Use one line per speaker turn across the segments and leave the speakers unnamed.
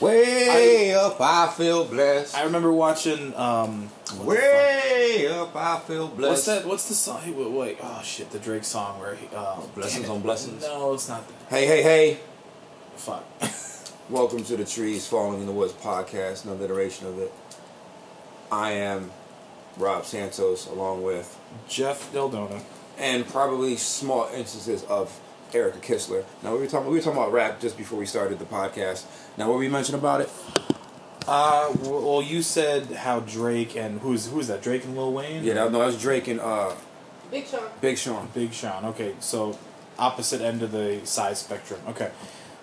Way up, I feel blessed.
I remember watching. Um,
Way up, I feel blessed.
What's that? What's the song? Hey, wait, wait, oh shit, the Drake song where he. Uh,
Blessings on blessings?
No, it's not. That.
Hey, hey, hey.
Fuck.
Welcome to the Trees Falling in the Woods podcast, another iteration of it. I am Rob Santos, along with,
Jeff Deldona.
and probably small instances of Erica Kistler. Now, we were talking, we were talking about rap just before we started the podcast. Now, what were we mentioning about it?
Uh, well, you said how Drake and who's who's that? Drake and Lil Wayne.
Yeah, that, no, that was Drake and uh,
Big Sean.
Big Sean.
Big Sean. Okay, so opposite end of the size spectrum. Okay,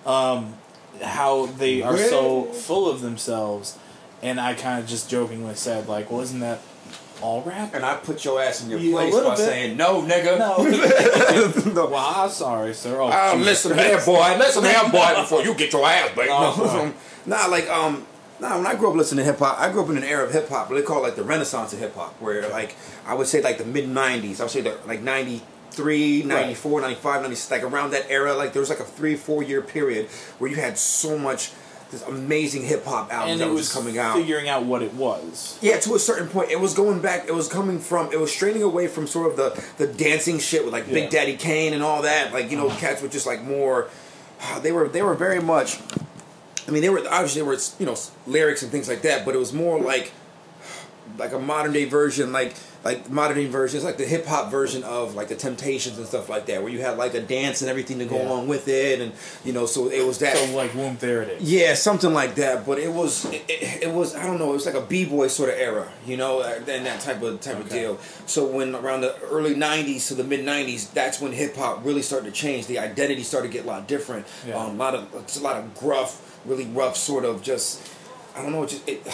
um, how they are so full of themselves, and I kind of just jokingly said like, "Well, isn't that all rap?"
And I put your ass in your
Yeah,
place by
bit.
saying, no, nigga.
No. well, I'm sorry, sir. Oh,
Oh,
Jesus
listen
Christ.
here, boy. Listen here, boy, before you get your ass beat.
Oh,
No, nah, like um, nah. When I grew up listening to hip hop, I grew up in an era of hip hop. What they call it like the Renaissance of hip hop, where like I would say like the mid '90s. I would say the, like '93, '94, '95, '96. Like around that era, like there was like a three, four year period where you had so much this amazing hip hop album
and
that was
was
coming out.
figuring out what it was.
Yeah, to a certain point, it was going back. It was coming from. It was straining away from sort of the the dancing shit with like
Yeah.
Big Daddy Kane and all that. Like you know, mm-hmm. cats were just like more. They were they were very much. I mean, they were obviously there were you know lyrics and things like that, but it was more like like a modern day version, like like modern versions, like the hip hop version of like the Temptations and stuff like that, where you had like a dance and everything to go
Yeah.
along with it, and you know, so it was that.
So like, there it is.
Yeah, something like that. But it was, it, it, it was, I don't know, it was like a b boy sort of era, you know, uh, and that type of type of deal. So when around the early '90s to the mid '90s, that's when hip hop really started to change. The identity started to get a lot different.
Yeah.
Um, a lot of, it's a lot of gruff, really rough, sort of just, I don't know, it just it.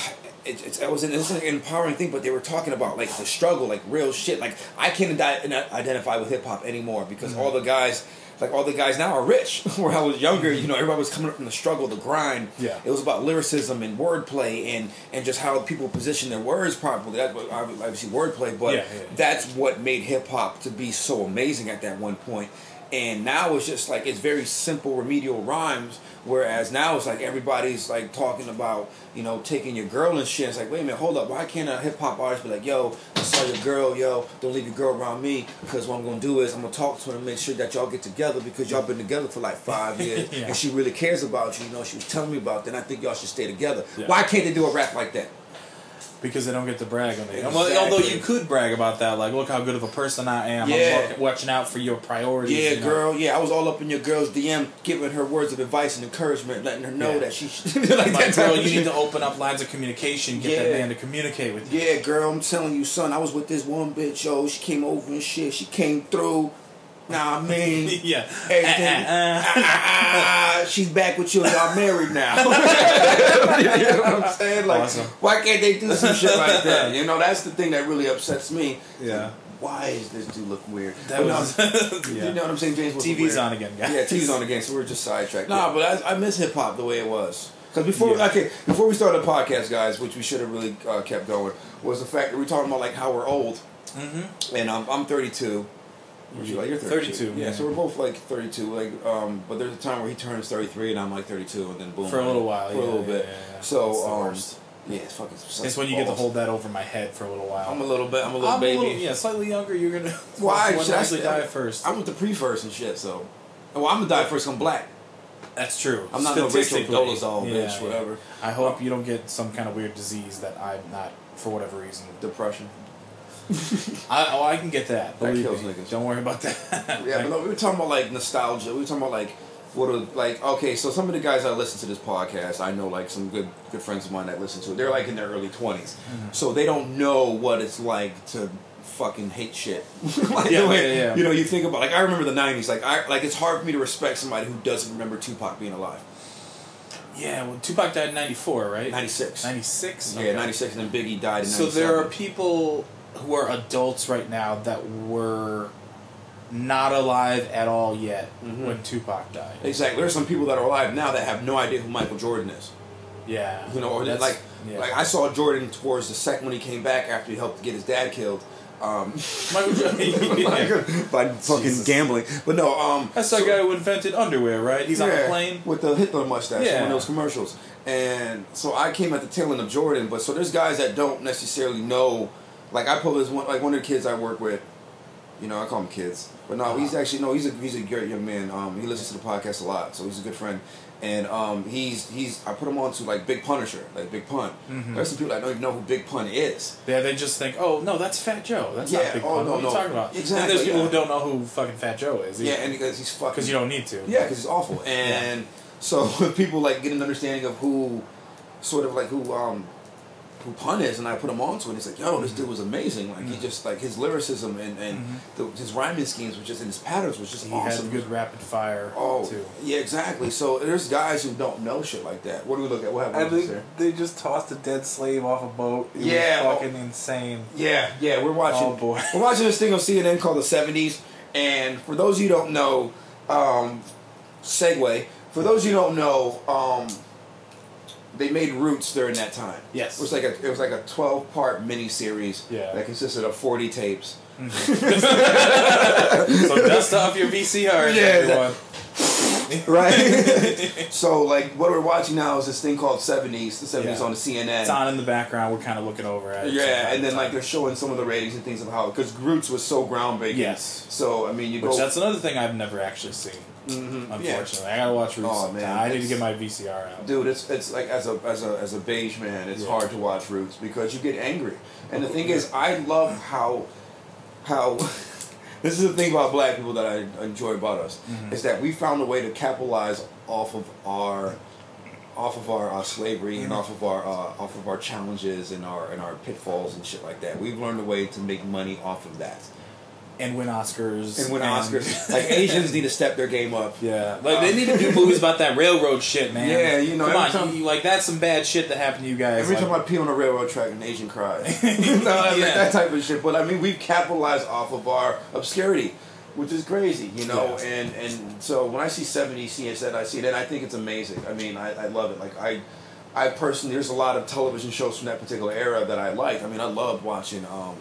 It, it's, it was an, it's an empowering thing, but they were talking about like the struggle, like real shit. Like I can't identify with hip hop anymore because
Mm-hmm.
all the guys, like all the guys now are rich. Where I was younger, you know, everybody was coming up from the struggle, the grind.
Yeah.
It was about lyricism and wordplay and and just how people position their words properly. That's what obviously wordplay, but
Yeah, yeah.
that's what made hip hop to be so amazing at that one point. And now it's just like it's very simple remedial rhymes. Whereas now it's like everybody's like talking about you know taking your girl and shit. It's like wait a minute, hold up. Why can't a hip hop artist be like, yo, I saw your girl, yo, don't leave your girl around me because what I'm gonna do is I'm gonna talk to her and make sure that y'all get together because y'all been together for like five years
Yeah.
and she really cares about you. You know, she was telling me about that. I think y'all should stay together.
Yeah.
Why can't they do a rap like that?
Because they don't get to brag on it.
Exactly.
Although you could brag about that, like, look how good of a person I am.
Yeah.
I'm watching out for your priorities.
Yeah,
you know?
girl. Yeah, I was all up in your girl's DM, giving her words of advice and encouragement, letting her know
Yeah.
that she should, like
Like,
that
girl, you need to open up lines of communication. Get that man to communicate with you.
Yeah, girl, I'm telling you, son. I was with this one bitch, yo. She came over and shit. She came through. Nah, I mean,
yeah.
everything.
Uh, uh, uh.
Ah, she's back with you. Y'all married now. you know what I'm saying? Like,
Awesome.
why can't they do some shit like that? You know, that's the thing that really upsets me.
Yeah.
Why is this dude look weird?
That
no,
was.
You know what I'm saying, James?
TV's
weird?
on again, guys.
Yeah, TV's on again, so we're just sidetracked. Nah, but I, I miss hip hop the way it was. Because before,
Yeah.
okay, before we started the podcast, guys, which we should have really uh, kept going, was the fact that we're talking about like how we're old,
Mm-hmm.
and um, I'm 32. What you like? You're 32.
32,
Yeah,
yeah.
so we're both like 32. Like, um, but there's a time where he turns 33, and I'm like 32, and then boom.
For a little while.
For
yeah,
a little bit.
yeah.
So, um, yeah, it's fucking.
It's when you get to hold that over my head for a little while.
I'm a little bit. I'm a little
I'm
baby.
A little, yeah, slightly younger. You're gonna.
Why
One
should I
die first?
I went to pre first and shit, so. Well, I'm gonna die first. I'm black.
That's true.
I'm not no Rachel Dolezal,
yeah,
bitch,
yeah.
whatever.
I hope you don't get some kind of weird disease that I'm not for whatever reason.
Depression.
I, oh, I can get that.
That
Believe
kills
me.
niggas.
Don't worry about that.
Yeah, but no, we were talking about like nostalgia. We were talking about like what are like okay, so some of the guys that listen to this podcast, I know like some good good friends of mine that listen to it. They're like in their early 20s
Mm-hmm.
so they don't know what it's like to fucking hate shit. like
Yeah,
way,
yeah, yeah.
You know, you think about like I remember the '90s. Like I like it's hard for me to respect somebody who doesn't remember Tupac being alive.
yeah, well, Tupac died in '94, right?
'96.
'96.
Yeah, '96, and then Biggie died in
So there are people who are adults right now that were not alive at all yet
Mhm.
when Tupac died.
Exactly. There's some people that are alive now that have no idea who Michael Jordan is.
Yeah,
You know, or like
yeah.
like I saw Jordan towards the second when he came back after he helped get his dad killed. Um,
Michael Jordan.
by fucking
Jesus.
gambling. But no, um,
That's that
so-
guy who invented underwear, right? He's on the
yeah,
plane.
with the Hitler mustache,
Yeah.
one of those commercials. And so I came at the tail end of Jordan, but so there's guys that don't necessarily know. Like I pull this one, like one of the kids I work with. You know, I call him kids, but no, he's actually no, he's a he's a great young man. Um, he listens to the podcast a lot, so he's a good friend. And um, he's he's I put him on to like Big Punisher, like Big Pun.
Mm-hmm.
There's some people that don't even know who Big Pun is.
Yeah, they just think, oh no, that's Fat Joe. That's
Yeah,
not Big
oh,
Pun.
no,
what are you talking about?
Exactly,
And there's people
yeah.
who don't know who fucking Fat Joe is.
Yeah, and because he's fucking
because you don't need to.
Yeah, because it's awful. And so people like get an understanding of who, sort of like who um, who pun is, and I put him onto it. And it's like, yo, this dude was amazing. Like
Mm-hmm.
he just like his lyricism and and the, his rhyming schemes was just and his patterns was just
he
awesome.
had good rapid fire
Oh,
too.
yeah, exactly. So there's guys who don't know shit like that. What do we look at? What happened
they,
there?
they just tossed a dead slave off a boat. It
Yeah,
was
oh.
fucking insane.
Yeah, yeah, we're watching.
Oh, boy.
We're watching this thing on CNN called the '70s, and for those of you who don't know, um, segue. For those of you who don't know, um, they made Roots during that time.
Yes.
it was like a it was like a 12 part mini series.
Yeah.
that consisted of 40 tapes. Mm-hmm.
So dust off your VCRs,
Yeah,
everyone.
Right. so like what we're watching now is this thing called '70s. The '70s
Yeah.
on the CNN.
It's on in the background. We're kind of looking over at it.
Yeah, and then like they're showing some of the ratings and things of how because Roots was so groundbreaking.
Yes.
So I mean, you
Which
go.
that's another thing I've never actually seen.
Mhm, yeah.
Unfortunately, I gotta watch Roots.
Oh,
sometime.
man,
I need to get my VCR out.
Dude, it's it's like as a as a as a beige man, it's
Yeah.
hard to watch Roots because you get angry. And the thing is, I love how how this is the thing about black people that I enjoy about us
Mm-hmm.
is that we found a way to capitalize off of our off of our uh, slavery
Mm-hmm.
and off of our uh, off of our challenges and our and our pitfalls and shit like that. We've learned a way to make money off of that
And win Oscars.
and win Oscars. like Asians need to step their game up.
Yeah, like they need to do movies about that railroad shit, man.
Yeah, you know,
come on,
time-
you, like that's some bad shit that happened to you guys.
Every
like,
time I pee on a railroad track, an Asian cries. you know, I mean,
Yeah.
that type of shit. But I mean, we've capitalized off of our obscurity, which is crazy, you know.
Yeah.
And and so when I see seventy CNN, I see it, and I think it's amazing. I mean, I, I love it. Like I, I personally, there's a lot of television shows from that particular era that I like. I mean, I loved watching. Um,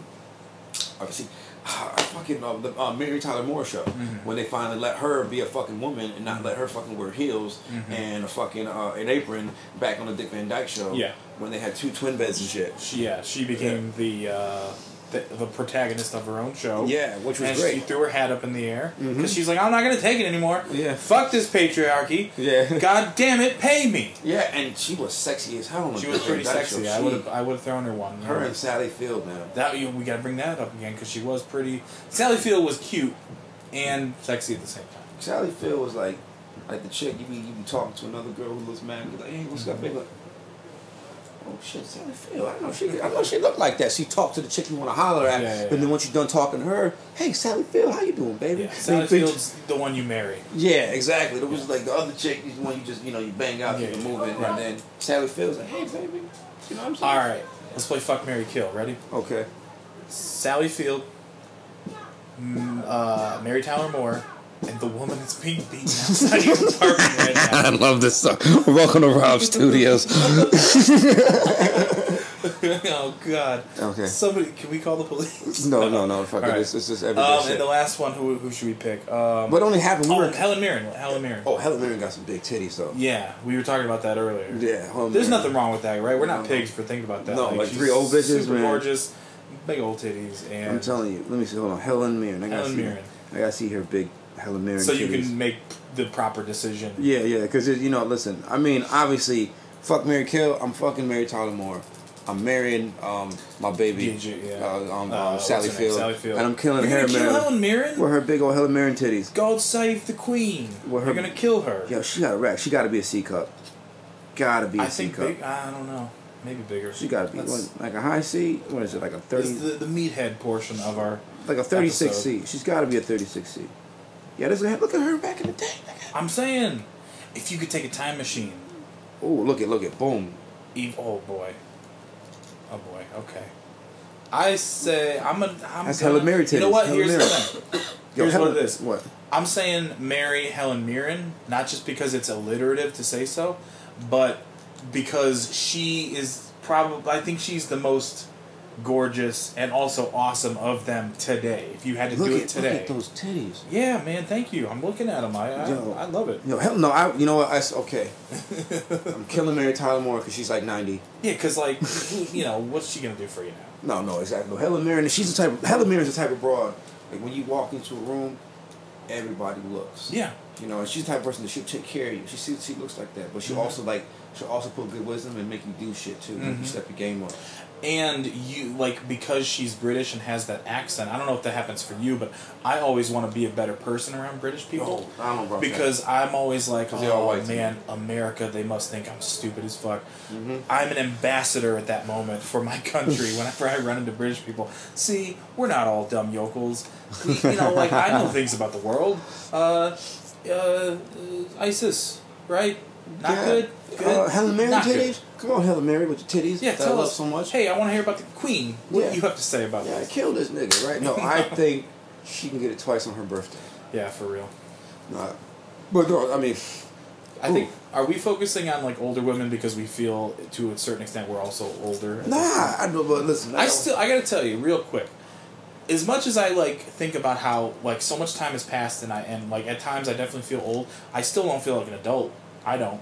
obviously. I fucking uh, the uh, Mary Tyler Moore show
Mm-hmm.
when they finally let her be a fucking woman and not let her fucking wear heels and a fucking uh, an apron back on the Dick Van Dyke show
Mm-hmm. Yeah.
when they had two twin beds and shit.
she, yeah, she became the, uh, the the protagonist of her own show.
Yeah, which was
and
great.
she threw her hat up in the air mm-hmm. because she's like, I'm not gonna take it anymore.
Yeah.
fuck this patriarchy.
Yeah.
God damn it, pay me.
Yeah, and she was sexy as hell.
She was pretty sexy.
show.
I would have I would have thrown her one.
Her and Sally Field, man.
that we gotta bring that up again because she was pretty. Sally Field was cute and sexy at the same time.
Sally Field was like, like the chick you be you be talking to another girl who looks mad. Like, hey, what's up, baby? Oh shit, Sally Field. I know she. I know she looked like that. She talked to the chick you want to holler at,
Yeah, yeah,
and then once you're done talking to her, hey, Sally Field, how you doing, baby?
Yeah, Sally Field's the one you marry.
Yeah, exactly. There was like the other chick, is the one you just you know you bang out,
Yeah,
it
yeah,
moving,
right.
and then Sally Field's like, hey, baby. You know what I'm saying?
All right, let's play Fuck Mary Kill. Ready?
Okay.
Sally Field, mm, uh, Mary Tyler Moore, and the woman is being beaten outside your apartment right now.
love this song. Welcome to Rob Studios.
oh God.
Okay.
Somebody, can we call the police?
No, no, no. Fuck it.
right.
It's, it's just everyday
Um,
shit.
and the last one, who who should we pick? Um,
what only happened? We
oh,
were.
Helen Mirren. Helen Mirren.
Oh, Helen Mirren got some big titties though.
Yeah, we were talking about that earlier.
Yeah. Helen
There's
Mirren.
nothing wrong with that, right? We're not
No.
pigs for thinking about that.
No, like
she's
three old bitches,
super
man.
gorgeous, big old titties, and
I'm telling you. Let me see. Hold on. Helen Mirren. I gotta
Helen
see.
Mirren.
I gotta see her big Helen Mirren.
so you can make the proper decision.
Yeah, yeah. Because you know, listen. I mean, obviously, fuck Mary Kill. I'm fucking Mary Tyler Moore. I'm marrying um, my baby,
DJ, yeah.
uh, um,
Uh,
um, Sally. Field,
Sally Field.
and I'm killing
You're
her,
kill. Helen Mirren?
With her big old Helen Mirren titties.
God save the queen.
Her-
You're gonna kill her.
Yo, she got a rack. She got to be a C cup. Gotta be a
I
C
think
cup.
big. I don't know. Maybe bigger.
She gotta be what, like a high C. What is it? Like a thirty,
the, the meathead portion of our.
like a thirty-six
episode.
C. She's gotta be a thirty-six C. Yeah, this look at her back in the day.
I'm saying, if you could take a time machine,
Oh, look at look at boom.
Eve. Oh boy. Oh boy. Okay. I say I'm a. I'm
That's
gonna,
Helen Mirren
You know what?
Helen
Here's the thing.
Yo,
Here's
Helen,
what it is.
What?
I'm saying Mary Helen Mirren, not just because it's alliterative to say so, but because she is probably. I think she's the most gorgeous, and also awesome of them today. If you had to
Look
do
at,
it today.
look at those titties.
Yeah, man, thank you. I'm looking at them. I, I,
Yo.
I love it.
Yo, hell no. I, you know what? I, okay. I'm killing Mary Tyler Moore because she's like 90.
Yeah, because, like, you know, what's she going to do for you now?
No, no, exactly. Helen Mirren, she's the type. Of, Helen Mirren's the type of broad. Like when you walk into a room, everybody looks.
Yeah.
You know, and she's the type of person that she'll take care of you. She sees she looks like that, but she'll
Mhm.
also like she'll also put good wisdom and make you do shit too.
Mhm.
you step your game up.
And you, like, because she's British and has that accent, I don't know if that happens for you, but I always want to be a better person around British people.
I don't know
Because I'm always like, oh man, America, they must think I'm stupid as fuck.
hmm
I'm an ambassador at that moment for my country whenever I run into British people. See, we're not all dumb yokels. You know, like, I know things about the world. Uh, uh, ISIS, right? Not
Yeah.
good? Good?
Uh, Helen Mirren
Not good.
Come on, Helen Mary, with your titties.
Yeah,
I
tell
love
us
so much.
Hey, I want to hear about the Queen. What
Yeah.
do you have to say about
Yeah, I
this?
killed this nigga, right? No, I think she can get it twice on her birthday.
Yeah, for real.
Nah. But no, I mean,
I think are we focusing on like older women because we feel to a certain extent we're also older?
nah. I know, but listen,
I still I gotta tell you real quick. As much as I like think about how like so much time has passed and I and like at times I definitely feel old, I still don't feel like an adult. I don't.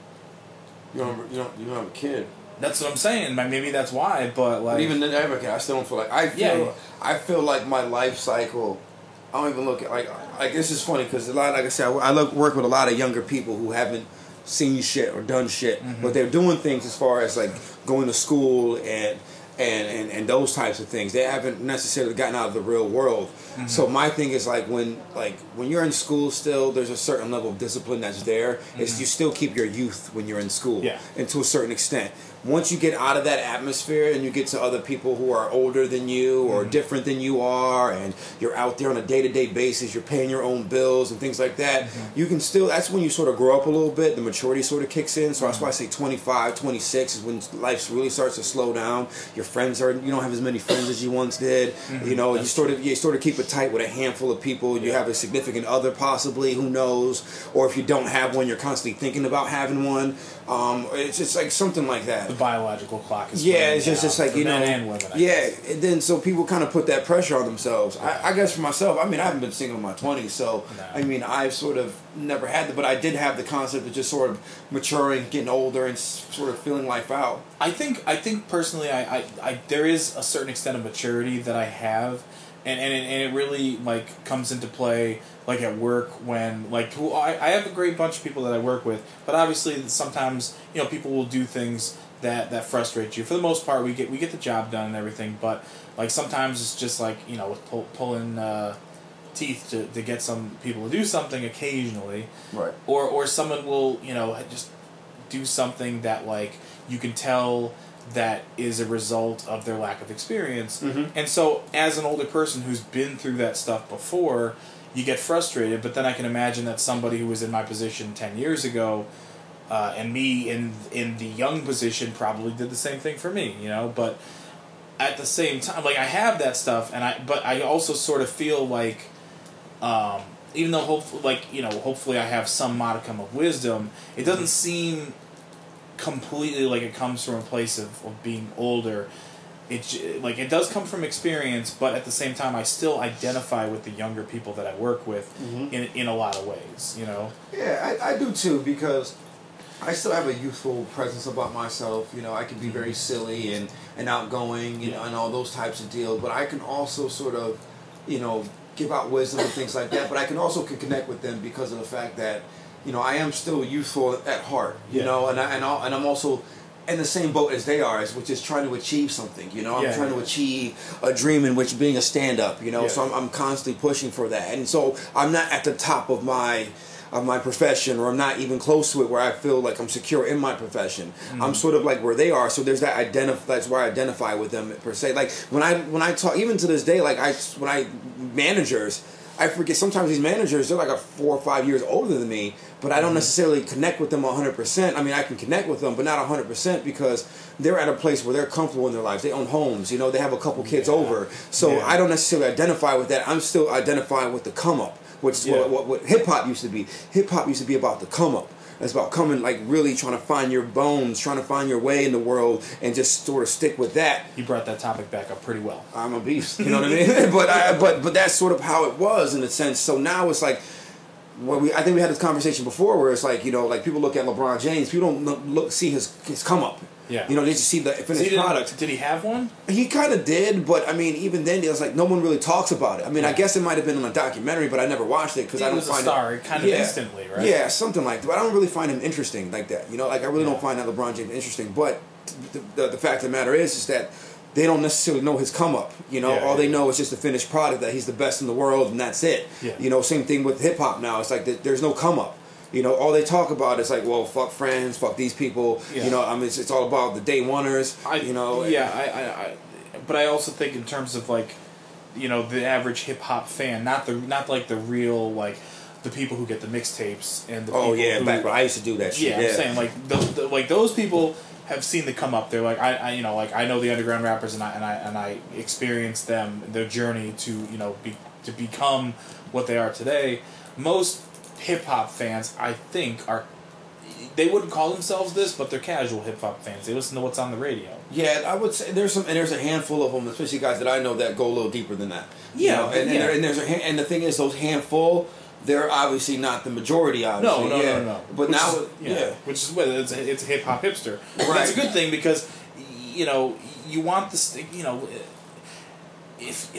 You don't, you don't, you don't have a kid.
That's what I'm saying. Maybe that's why, but like
But even then, ever I still don't feel like I feel.
Yeah.
I feel like my life cycle. I don't even look at like like this is funny because a lot like I said I look work with a lot of younger people who haven't seen shit or done shit,
Mm-hmm.
but they're doing things as far as like going to school and. And, and, and those types of things they haven't necessarily gotten out of the real world
Mm-hmm.
so my thing is like when like when you're in school still there's a certain level of discipline that's there is you still keep your youth when you're in school
Mm-hmm. Yeah.
and to a certain extent. Once you get out of that atmosphere and you get to other people who are older than you or
Mm-hmm.
different than you are, and you're out there on a day to day basis, you're paying your own bills and things like that,
Mm-hmm.
you can still, that's when you sort of grow up a little bit, the maturity sort of kicks in. So that's why I
Mm-hmm.
say 25, 26 is when life really starts to slow down. Your friends are, you don't have as many friends as you once did. You know, you
Mm-hmm. That's
sort of, you sort of keep it tight with a handful of people. You
Yeah.
have a significant other possibly, who knows? Or if you don't have one, you're constantly thinking about having one. Um, it's just like something like that.
The biological clock is
Yeah, it's just, just like you know,
and women. I
yeah.
guess.
And then so people kind of put that pressure on themselves. I, I guess for myself, I mean, I haven't been single in my twenties, so
No.
I mean, I've sort of never had that, but I did have the concept of just sort of maturing, getting older, and sort of feeling life out.
I think I think personally, I, I, I there is a certain extent of maturity that I have, and and it, and it really like comes into play like at work when like who I, I have a great bunch of people that I work with, but obviously sometimes you know people will do things that that frustrate you. For the most part, we get we get the job done and everything, but like sometimes it's just like you know with pull, pulling. Uh, teeth to, to get some people to do something occasionally
Right.
or or someone will you know just do something that like you can tell that is a result of their lack of experience
Mhm.
and so as an older person who's been through that stuff before you get frustrated but then i can imagine that somebody who was in my position 10 years ago uh, and me in in the young position probably did the same thing for me you know but at the same time like i have that stuff and i but i also sort of feel like um, even though hopefully, like you know, hopefully I have some modicum of wisdom, it doesn't seem completely like it comes from a place of, of being older. It j- like it does come from experience, but at the same time, I still identify with the younger people that I work with
Mhm.
in in a lot of ways. You know,
Yeah, I, I do too because I still have a youthful presence about myself. You know, I can be mm-hmm. very silly and, and outgoing, you know, and all those types of deals. But I can also sort of, you know, give out wisdom and things like that. But I can also can connect with them because of the fact that, you know, I am still youthful at heart. You
Yeah.
know, and I, and I'll, and I'm also in the same boat as they are, as which is trying to achieve something. You know, I'm
Yeah,
trying to achieve a dream in which being a stand up. You know,
Yeah.
so I'm, I'm constantly pushing for that, and so I'm not at the top of my of my profession, or I'm not even close to it where I feel like I'm secure in my profession. I'm mm-hmm. sort of like where they are, so there's that identify. That's where I identify with them per se. Like when I when I talk, even to this day, like I when I managers. I forget sometimes these managers they're like a four or five years older than me, but I don't mm-hmm. necessarily connect with them hundred percent. I mean, I can connect with them, but not hundred percent because they're at a place where they're comfortable in their lives. They own homes, you know, they have a couple kids
Yeah.
over, so
Yeah.
I don't necessarily identify with that. I'm still identifying with the come up, which
Yeah.
what, what, what hip hop used to be. Hip hop used to be about the come up. It's about coming like really trying to find your bones, trying to find your way in the world, and just sort of stick with that.
You brought that topic back up pretty well.
I'm a beast. You know what I mean? but I, but but that's sort of how it was in a sense. So now it's like. Well, we, I think we had this conversation before where it's like you know like people look at LeBron James people don't look, look see his his come up
Yeah.
you know they just see the finished
he didn't-
product
Did he have one?
he kind of did, but I mean, even then, it was like no one really talks about it. I mean, I guess it might have been in a documentary, but I never watched it because I don't
was a
find
star,
it
kind of instantly, right?
Yeah, something like that. But I don't really find him interesting like that. You know, like I really
Yeah.
don't find that LeBron James interesting. But the, the, the fact of the matter is, is that they don't necessarily know his come up. You know,
Yeah,
all they
yeah.
know is just the finished product that he's the best in the world, and that's it.
Yeah.
You know, same thing with hip hop now. It's like th- there's no come up. You know, all they talk about is like, well, fuck friends, fuck these people.
Yeah.
You know, I mean, it's, it's all about the day oneers.
I,
you know,
yeah, I, I, I, but I also think in terms of like, you know, the average hip hop fan, not the not like the real like, the people who get the mixtapes and the
Oh yeah,
who,
back when I used to do that shit.
yeah, I'm saying like the, the, like those people have seen the come up. They're like I, I you know like I know the underground rappers and I and I and I experienced them their journey to you know be to become what they are today. Most hip hop fans, I think, are they wouldn't call themselves this, but they're casual hip hop fans. They listen to what's on the radio.
Yeah, I would say there's some, and there's a handful of them, especially guys that I know that go a little deeper than that. You
Yeah,
know, and, and,
yeah.
and there's a, and the thing is, those handful, they're obviously not the majority. Obviously,
No, no,
yeah.
no, no.
But
Which
now,
is,
yeah.
which is what it's a, it's a hip hop hipster.
Right.
It's a good thing because you know you want this. You know, if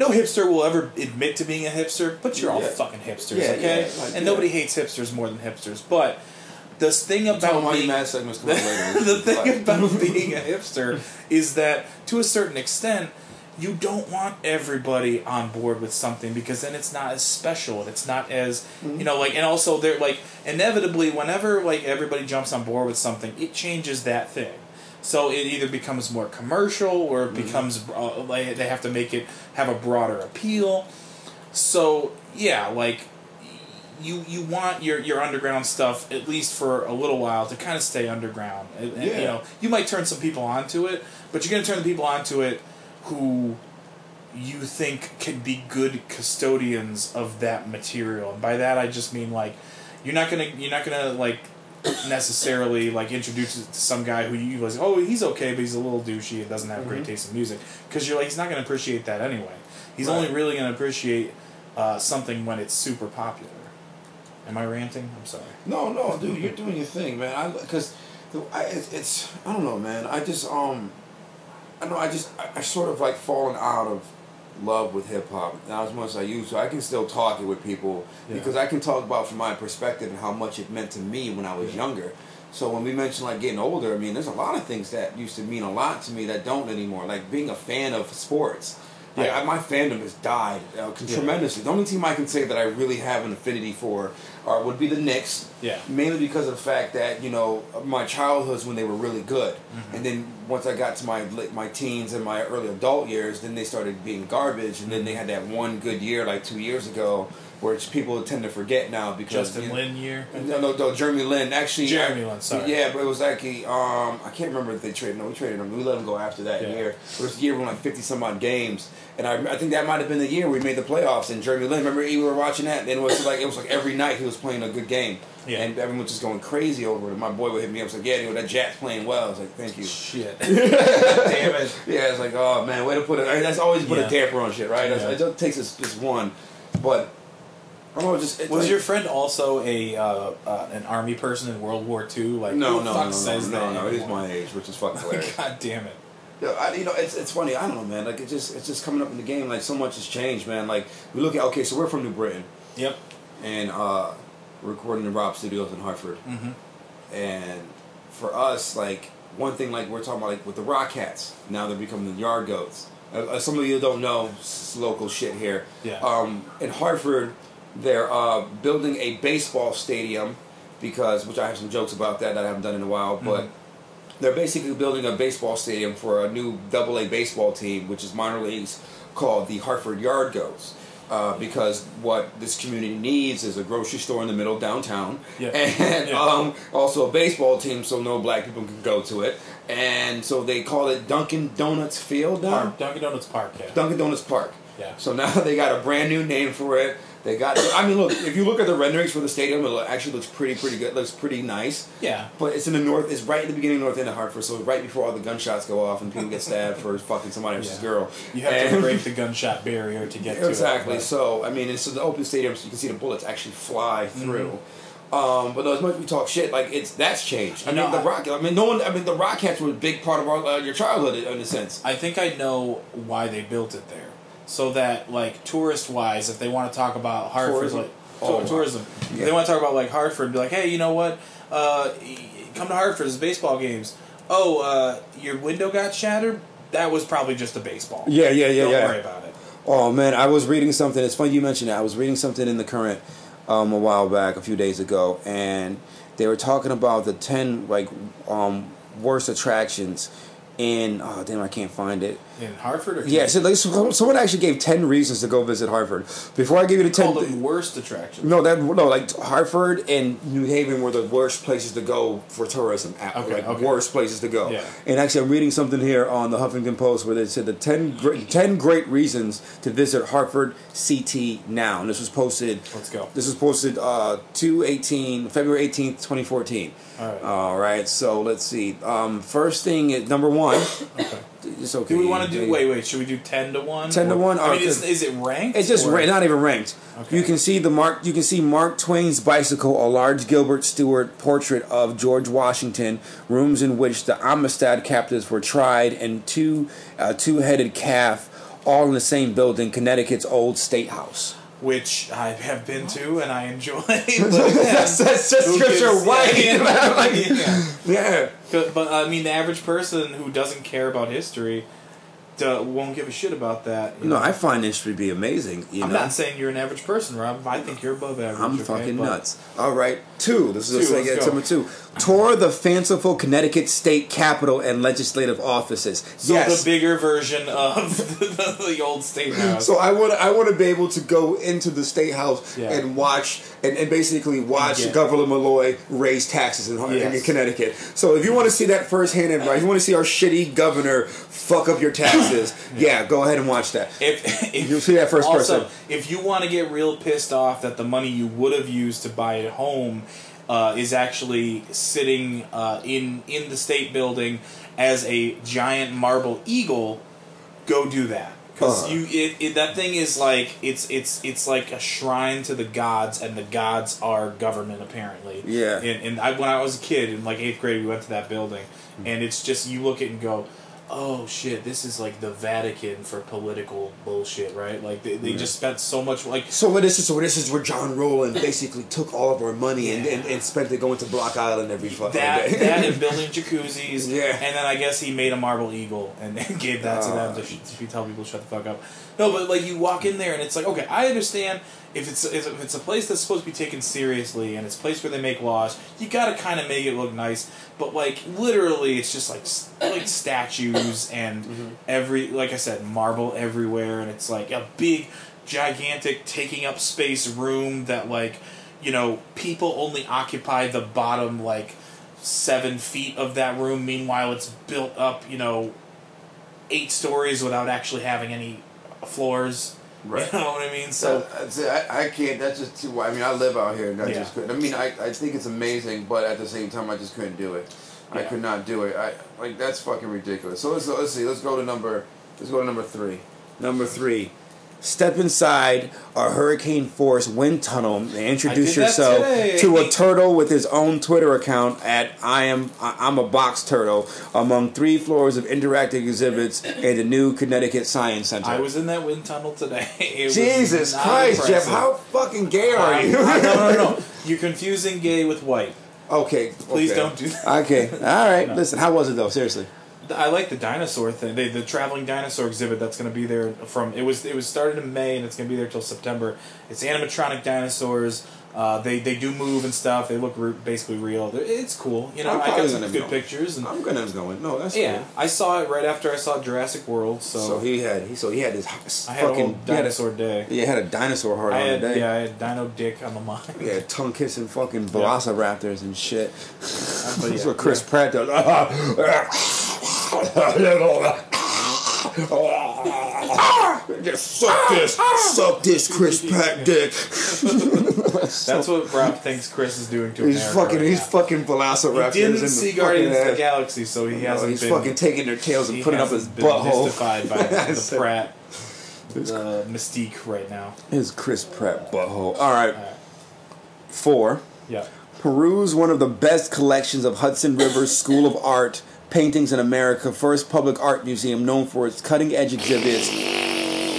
no hipster will ever admit to being a hipster, but you're all
Yeah.
fucking hipsters,
Yeah,
okay?
yeah, like,
and nobody hates hipsters more than hipsters. But this thing about
them why you
being,
later.
the thing about being a hipster is that to a certain extent you don't want everybody on board with something because then it's not as special and it's not as you know like and also they're like inevitably whenever like everybody jumps on board with something it changes that thing so it either becomes more commercial or it becomes uh, like they have to make it have a broader appeal so yeah like you you want your your underground stuff at least for a little while to kind of stay underground. And, and,
Yeah.
You know, you might turn some people onto it, but you're going to turn the people onto it who you think can be good custodians of that material. And by that I just mean like you're not going to you're not going to like necessarily like introduce it to some guy who you was oh he's okay but he's a little douchey and doesn't have great taste in music because you're like he's not going to appreciate that anyway. He's
Right.
only really going to appreciate uh, something when it's super popular. Am I ranting? I'm sorry.
No, no, dude, you're doing your thing, man. I because I it's, it's I don't know, man. I just um I know I just I, I sort of like fallen out of love with hip hop not as much as I used to. I can still talk it with people
Yeah.
because I can talk about from my perspective and how much it meant to me when I was younger. So when we mention like getting older, I mean, there's a lot of things that used to mean a lot to me that don't anymore. Like being a fan of sports. Like,
Yeah.
I, my fandom has died uh,
Yeah.
tremendously. The only team I can say that I really have an affinity for are, would be the Knicks
Yeah.
mainly because of the fact that you know my childhoods when they were really good,
Mm-hmm.
and then once I got to my my teens and my early adult years, then they started being garbage, and then they had that one good year like two years ago, which people tend to forget now because
Justin
you know-
Lin year.
No, no, no, Jeremy Lin. Actually,
Jeremy
I-
Lin, sorry.
Yeah, but it was actually um, I can't remember if they traded. No, we traded him. We let him go after that
Yeah.
year. It was the year we won like fifty some odd games, and I, I think that might have been the year we made the playoffs. And Jeremy Lin, remember we were watching that, and it was like it was like every night he was playing a good game,
Yeah.
and everyone was just going crazy over it. My boy would hit me up, was like, "Yeah, dude, that Jack's playing well." I was like, "Thank you."
Shit. Damn it.
Yeah, it's like, oh man, way to put it. I mean, that's always put
Yeah.
a damper on shit, right?
Yeah.
It just takes us just one, but know, just
Was
like-
your friend also a uh, uh, an army person in World War II? Like
no, no, no, no, no,
that
no, He's my age, which is fucking hilarious.
God damn it.
Yeah, I, you know, it's it's funny. I don't know, man. Like it's just it's just coming up in the game. Like so much has changed, man. Like we look at okay, so we're from New Britain,
Yep.
and uh, we're recording in Rob Studios in Hartford,
Mm-hmm.
and for us, like one thing, like we're talking about, like with the Rock Cats, now they're becoming the Yard Goats. Uh, uh, some of you don't know local shit here.
Yeah.
Um, in Hartford, they're uh, building a baseball stadium because, which I have some jokes about that that I haven't done in a while, but.
Mhm.
They're basically building a baseball stadium for a new Double A baseball team, which is minor leagues, called the Hartford Yard Goats. Uh, because what this community needs is a grocery store in the middle of downtown,
Yeah.
and
Yeah.
um, also a baseball team, so no black people can go to it. And so they call it Dunkin' Donuts Field now.
Park, Dunkin' Donuts Park, yeah.
Dunkin' Donuts Park.
Yeah.
So now they got a brand new name for it. They got. I mean, look. If you look at the renderings for the stadium, it actually looks pretty, pretty good. looks pretty nice.
Yeah.
But it's in the north. It's right at the beginning of north end of Hartford, so right before all the gunshots go off and people get stabbed for fucking somebody else's
Yeah.
girl.
You have
And-
to break the gunshot barrier to get to it.
exactly. So I mean, it's an open stadium, so you can see the bullets actually fly
Mm-hmm.
through. Um, but as much as we talk shit, like it's that's changed. I
You
mean,
know,
the Rock. I mean, no one. I mean, the rock Rockettes were a big part of our, uh, your childhood in a sense.
I think I know why they built it there. So that, like, tourist wise, if they want to talk about Hartford,
Tourism?
like,
Oh,
tourism, if
Yeah.
they want to talk about, like, Hartford, be like, hey, you know what? Uh, come to Hartford, there's baseball games. Oh, uh, your window got shattered? That was probably just a baseball.
Yeah, yeah, yeah,
Don't
yeah.
worry about it.
Oh man, I was reading something. It's funny you mentioned that. I was reading something in the Courant um, a while back, a few days ago, and they were talking about the ten like um, worst attractions in. Oh damn, I can't find it.
In Hartford or
Yeah, so like, so- someone actually gave ten reasons to go visit Hartford. Before I give you the ten,
worst attractions.
no, that no, like Hartford and New Haven were the worst places to go for tourism. at-
Okay,
like
okay.
worst places to go.
Yeah.
And actually, I'm reading something here on the Huffington Post where they said the 10 great, 10 great reasons to visit Hartford CT now. And this was posted.
Let's go.
This was posted uh, 218 February 18th, 2014.
All right.
All right. So let's see. Um, first thing is number one.
Okay.
It's okay.
Do we want to do? Wait, wait. Should we do ten to one?
10 to one?
I mean,
Oh,
is, is it ranked?
It's just ra- not even ranked.
Okay.
You can see the Mark. You can see Mark Twain's bicycle, a large Gilbert Stuart portrait of George Washington, rooms in which the Amistad captives were tried, and two uh, two-headed calf, all in the same building, Connecticut's old state house.
Which I have been to and I enjoy. but
that's that's just scripture white.
yeah,
Like,
yeah.
yeah.
But, I mean, the average person who doesn't care about history won't give a shit about that. you
No,
know?
I find history to be amazing. You
I'm
know?
not saying you're an average person, Rob. I think you're above average.
I'm
okay?
fucking
But-
nuts. All right, two. This is
Two,
a
let's
second number two. Tour the fanciful Connecticut state capitol and legislative offices.
So
yes.
the bigger version of the, old state house.
So I want I want to be able to go into the state house
Yeah.
and watch and, and basically watch
Yeah.
Governor Malloy raise taxes in, in Connecticut. So if you want to see that firsthand advice, you want to see our shitty governor fuck up your taxes, yeah. go ahead and watch that.
if, if
You'll see that first
also,
person.
if you want to get real pissed off that the money you would have used to buy a home uh, is actually sitting uh, in in the state building as a giant marble eagle, go do that because
Uh.
you it, it that thing is like it's it's it's like a shrine to the gods and the gods are government apparently.
Yeah.
And, and I, when I was a kid in like eighth grade, we went to that building,
Hmm.
and it's just you look at it and go. Oh shit! This is like the Vatican for political bullshit, right? Like they, they just spent so much like
So what this is so this is where John Rowland basically took all of our money and, and, and spent it going to Block Island every fucking
that
day.
that and building jacuzzis.
Yeah.
And then I guess he made a marble eagle and then gave that to them ah. to,
Oh.
to tell people to shut the fuck up. No, but like you walk in there and it's like, okay, I understand if it's if it's a place that's supposed to be taken seriously and it's a place where they make laws, you got to kind of make it look nice. But like literally, it's just like like statues and
Mm-hmm.
every like I said, marble everywhere, and it's like a big, gigantic, taking up space room that like you know people only occupy the bottom like seven feet of that room. Meanwhile, it's built up you know eight stories without actually having any floors.
Right.
You know what I mean?
So
So.
I, I can't. That's just too. I mean, I live out here, and I
Yeah.
just couldn't. I mean, I, I think it's amazing, but at the same time, I just couldn't do it. I could not do it. I like that's fucking ridiculous. So let's let's see. Let's go to number. Let's go to number three. Number three. Step inside a hurricane force wind tunnel and introduce
I did that
yourself to a turtle with his own Twitter account at I am I'm a box turtle among three floors of interactive exhibits at the new Connecticut Science Center.
I was in that wind tunnel today.
Jesus Christ, Jeff! How fucking gay are you?
I- no, no, no. You're confusing gay with white.
okay,
Please
okay.
don't do that.
Okay, all right.
No.
Listen, how was it though? Seriously.
I like the dinosaur thing. They, the traveling dinosaur exhibit that's going to be there from it was it was started in May and it's going to be there till September. It's animatronic dinosaurs. Uh, they they do move and stuff. They look re- basically real. They're, it's cool. You know,
I'm
I got some good
go.
pictures and
I'm gonna going. No, that's
yeah,
cool.
I saw it right after I saw Jurassic World. So,
So he had he so he had his
I had
fucking
whole
he had a-
dinosaur day.
Yeah, he had a dinosaur heart
I
on
had
the day.
yeah, I had Dino Dick on the mind.
Yeah, tongue kissing fucking velociraptors and shit.
But
That's
yeah,
what Chris
yeah.
Pratt does. Just suck this, suck this, Chris Pratt dick.
That's what Rob thinks Chris is doing to
him.
He's
fucking,
right
he's
now.
fucking velociraptors.
He
in
didn't
the
see Guardians of the Galaxy, so he
No,
hasn't
he's
been.
fucking taking their tails and putting up his
been
butthole.
mystified by the Pratt uh, mystique right now.
His Chris Pratt butthole. All right,
Alright.
four.
Yeah.
Peruse one of the best collections of Hudson River School of Art paintings in America. First public art museum known for its cutting edge exhibits.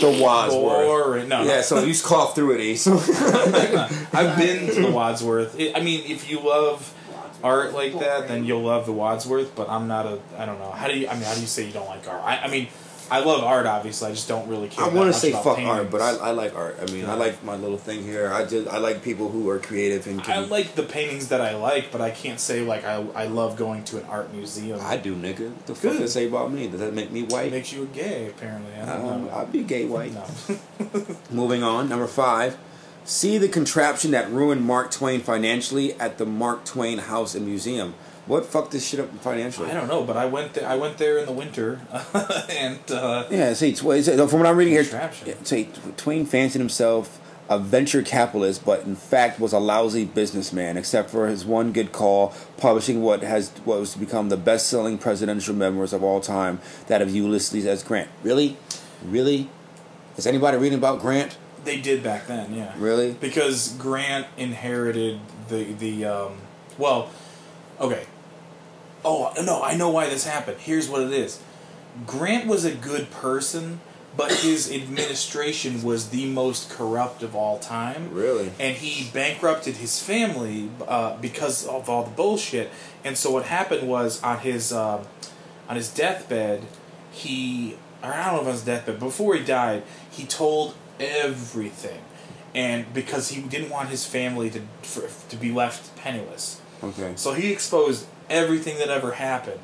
The Wadsworth.
Boring. No,
Yeah,
no.
so you just cough through it, E. So
I've been to the Wadsworth. It, I mean, if you love art like that, then you'll love the Wadsworth. But I'm not a. I don't know. How do you? I mean, how do you say you don't like art? I, I mean, I love art. Obviously, I just don't really care.
I want to say fuck
paintings.
art, but I, I like art. I mean, I like my little thing here. I just I like people who are creative and
I like the paintings that I like, but I can't say like I, I love going to an art museum.
I do, nigga. What the fuck
Good.
does say about me? Does that make me
it
white?
makes you a gay, apparently. I don't
Um,
know.
I'll be gay white.
No.
Moving on, number five. See the contraption that ruined Mark Twain financially at the Mark Twain House and Museum. What fucked this shit up financially?
I don't know, but I went there. I went there in the winter, and uh,
Yeah, see, Tw- from what I'm reading here, see, Twain fancied himself a venture capitalist, but in fact was a lousy businessman, except for his one good call, publishing what has what was to become the best-selling presidential memoirs of all time, that of Ulysses S. Grant. Really, really, is anybody reading about Grant?
they did back then. Yeah,
Really?
because Grant inherited the the um, well, okay. Oh no, I know why this happened. Here's what it is. Grant was a good person, but his administration was the most corrupt of all time.
Really?
and he bankrupted his family uh, because of all the bullshit. And so what happened was on his um, on his deathbed, he or I don't know if on his deathbed before he died, he told everything, and because he didn't want his family to for, to be left penniless,
Okay.
so he exposed everything that ever happened.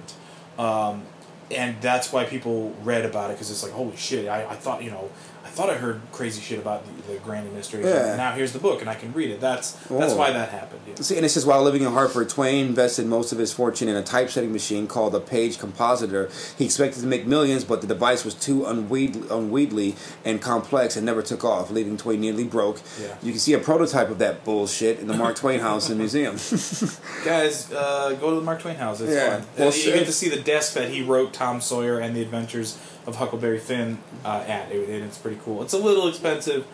Um, and that's why people read about it because it's like, holy shit! I, I thought you know, I thought I heard crazy shit about the, Grant administration.
Yeah.
Now here's the book, and I can read it. That's that's
Oh.
why that happened. Yeah.
See, and it says while living in Hartford, Twain invested most of his fortune in a typesetting machine called the Paige Compositor. He expected to make millions, but the device was too unwieldy, unwieldy and complex and never took off, leaving Twain nearly broke.
Yeah.
You can see a prototype of that bullshit in the Mark Twain House and Museum.
Guys, uh, go to the Mark Twain house. It's
Yeah.
fun.
Well,
you get to see the desk that he wrote Tom Sawyer and the Adventures of Huckleberry Finn uh, at. It, and it's pretty cool. It's a little expensive,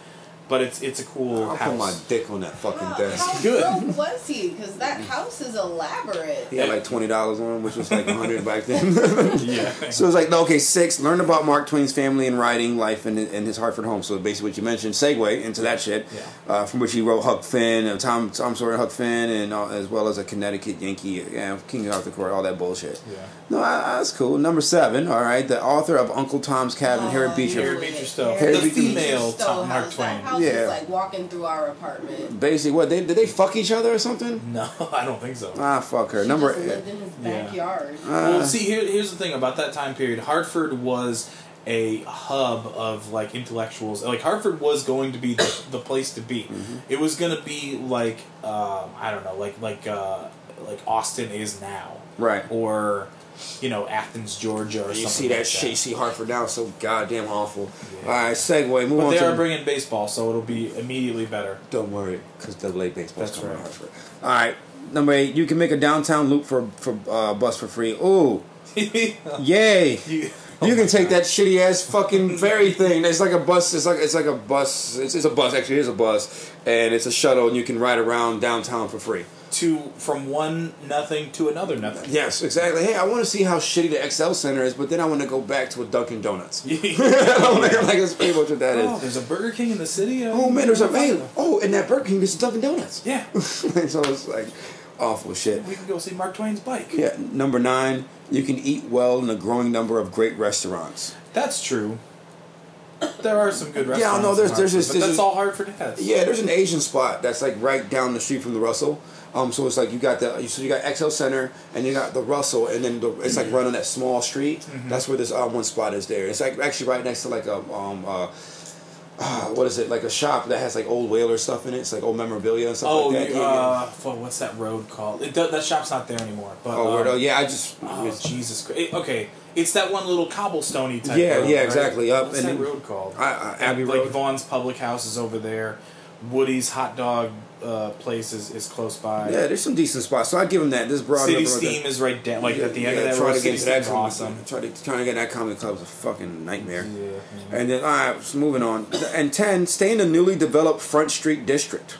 but it's it's a cool
I'll
house.
put my dick on that fucking
How,
desk.
how
Good.
broke was he? Because that house is elaborate.
He had like twenty dollars on him, which was like a hundred back then.
yeah.
So it's like, no, okay, six, learn about Mark Twain's family and writing life in, in his Hartford home. So basically what you mentioned, segue into that shit,
Yeah.
uh, from which he wrote Huck Finn, uh, Tom, Tom Sawyer, Huck Finn, and uh, as well as a Connecticut Yankee, yeah, King Arthur Court, all that bullshit.
Yeah.
No, uh, that's cool. Number seven, all right, the author of Uncle Tom's Cabin, Harriet
Oh,
Beecher.
Harriet Beecher Stowe.
Harriet
the
Beecher
female
Stowe
Tom Mark. Twain.
That house
Yeah.
is like walking through our apartment.
Basically, what, they, did they fuck each other or something?
No, I don't think so.
Ah, fuck her.
She
Number
just lived in his
Yeah.
backyard.
Uh,
well, see, here, here's the thing about that time period. Hartford was a hub of like intellectuals. Like Hartford was going to be the, the place to be.
Mm-hmm.
It was going to be like um, I don't know, like like uh, like Austin is now,
Right.
or you know Athens, Georgia, or
You
something.
see that
like
shit, you see Hartford now, so goddamn awful.
Yeah.
All right, segue, move
But
on
they are bringing baseball, so it'll be immediately better.
Don't worry, because Double A baseball's
That's
coming
right.
to Hartford. All right, number eight. You can make a downtown loop for for uh, bus for free. Ooh, yay!
You-
You
oh
can take
God.
that shitty ass fucking ferry thing. It's like a bus. It's like it's like a bus. It's, it's a bus. Actually, it is a bus, and it's a shuttle, and you can ride around downtown for free.
To from one nothing to another nothing.
Yes, exactly. Hey, I want to see how shitty the XL Center is, but then I want to go back to a Dunkin' Donuts. like, like that's pretty much what that
Oh,
is.
there's a Burger King in the city.
Oh man, there's a hey, oh, and that Burger King is Dunkin' Donuts.
Yeah,
so it's like awful shit.
we can go see Mark Twain's bike.
Yeah, number nine, you can eat well in a growing number of great restaurants.
That's true. There are some good restaurants.
Yeah, I know, there's- there's this-
but
there's
that's all Hartford has.
Yeah, there's an Asian spot that's like right down the street from the Russell. Um, so it's like you got the so you got XL Center and you got the Russell and then the, it's like right on that small street.
Mm-hmm.
That's where this uh, one spot is there. It's like actually right next to like a um uh, uh, what is it like a shop that has like old whaler stuff in it. It's like old memorabilia and stuff
Oh,
like that.
you-
Yeah, yeah.
uh, fuck, what's that road called? It, do- that shop's not there anymore. But
oh,
um,
oh, yeah. I just
Oh, Jesus Christ. It- okay, it's that one little cobblestoney type
Yeah,
road,
yeah,
right?
exactly, yup,
What's
and
that road called?
I, I, Abbey
like
Road.
Vaughn's Public House is over there. Woody's hot dog uh, place is, is close by.
Yeah, there's some decent spots. So I give them that. This broad
City Steam is right down, like at the end
yeah,
of that road.
to
City
get into that
Steam's
comedy-
awesome.
Try to trying to get that comedy club is a fucking nightmare.
Yeah.
And then, all right, so moving on. And 10, stay in the newly developed Front Street District.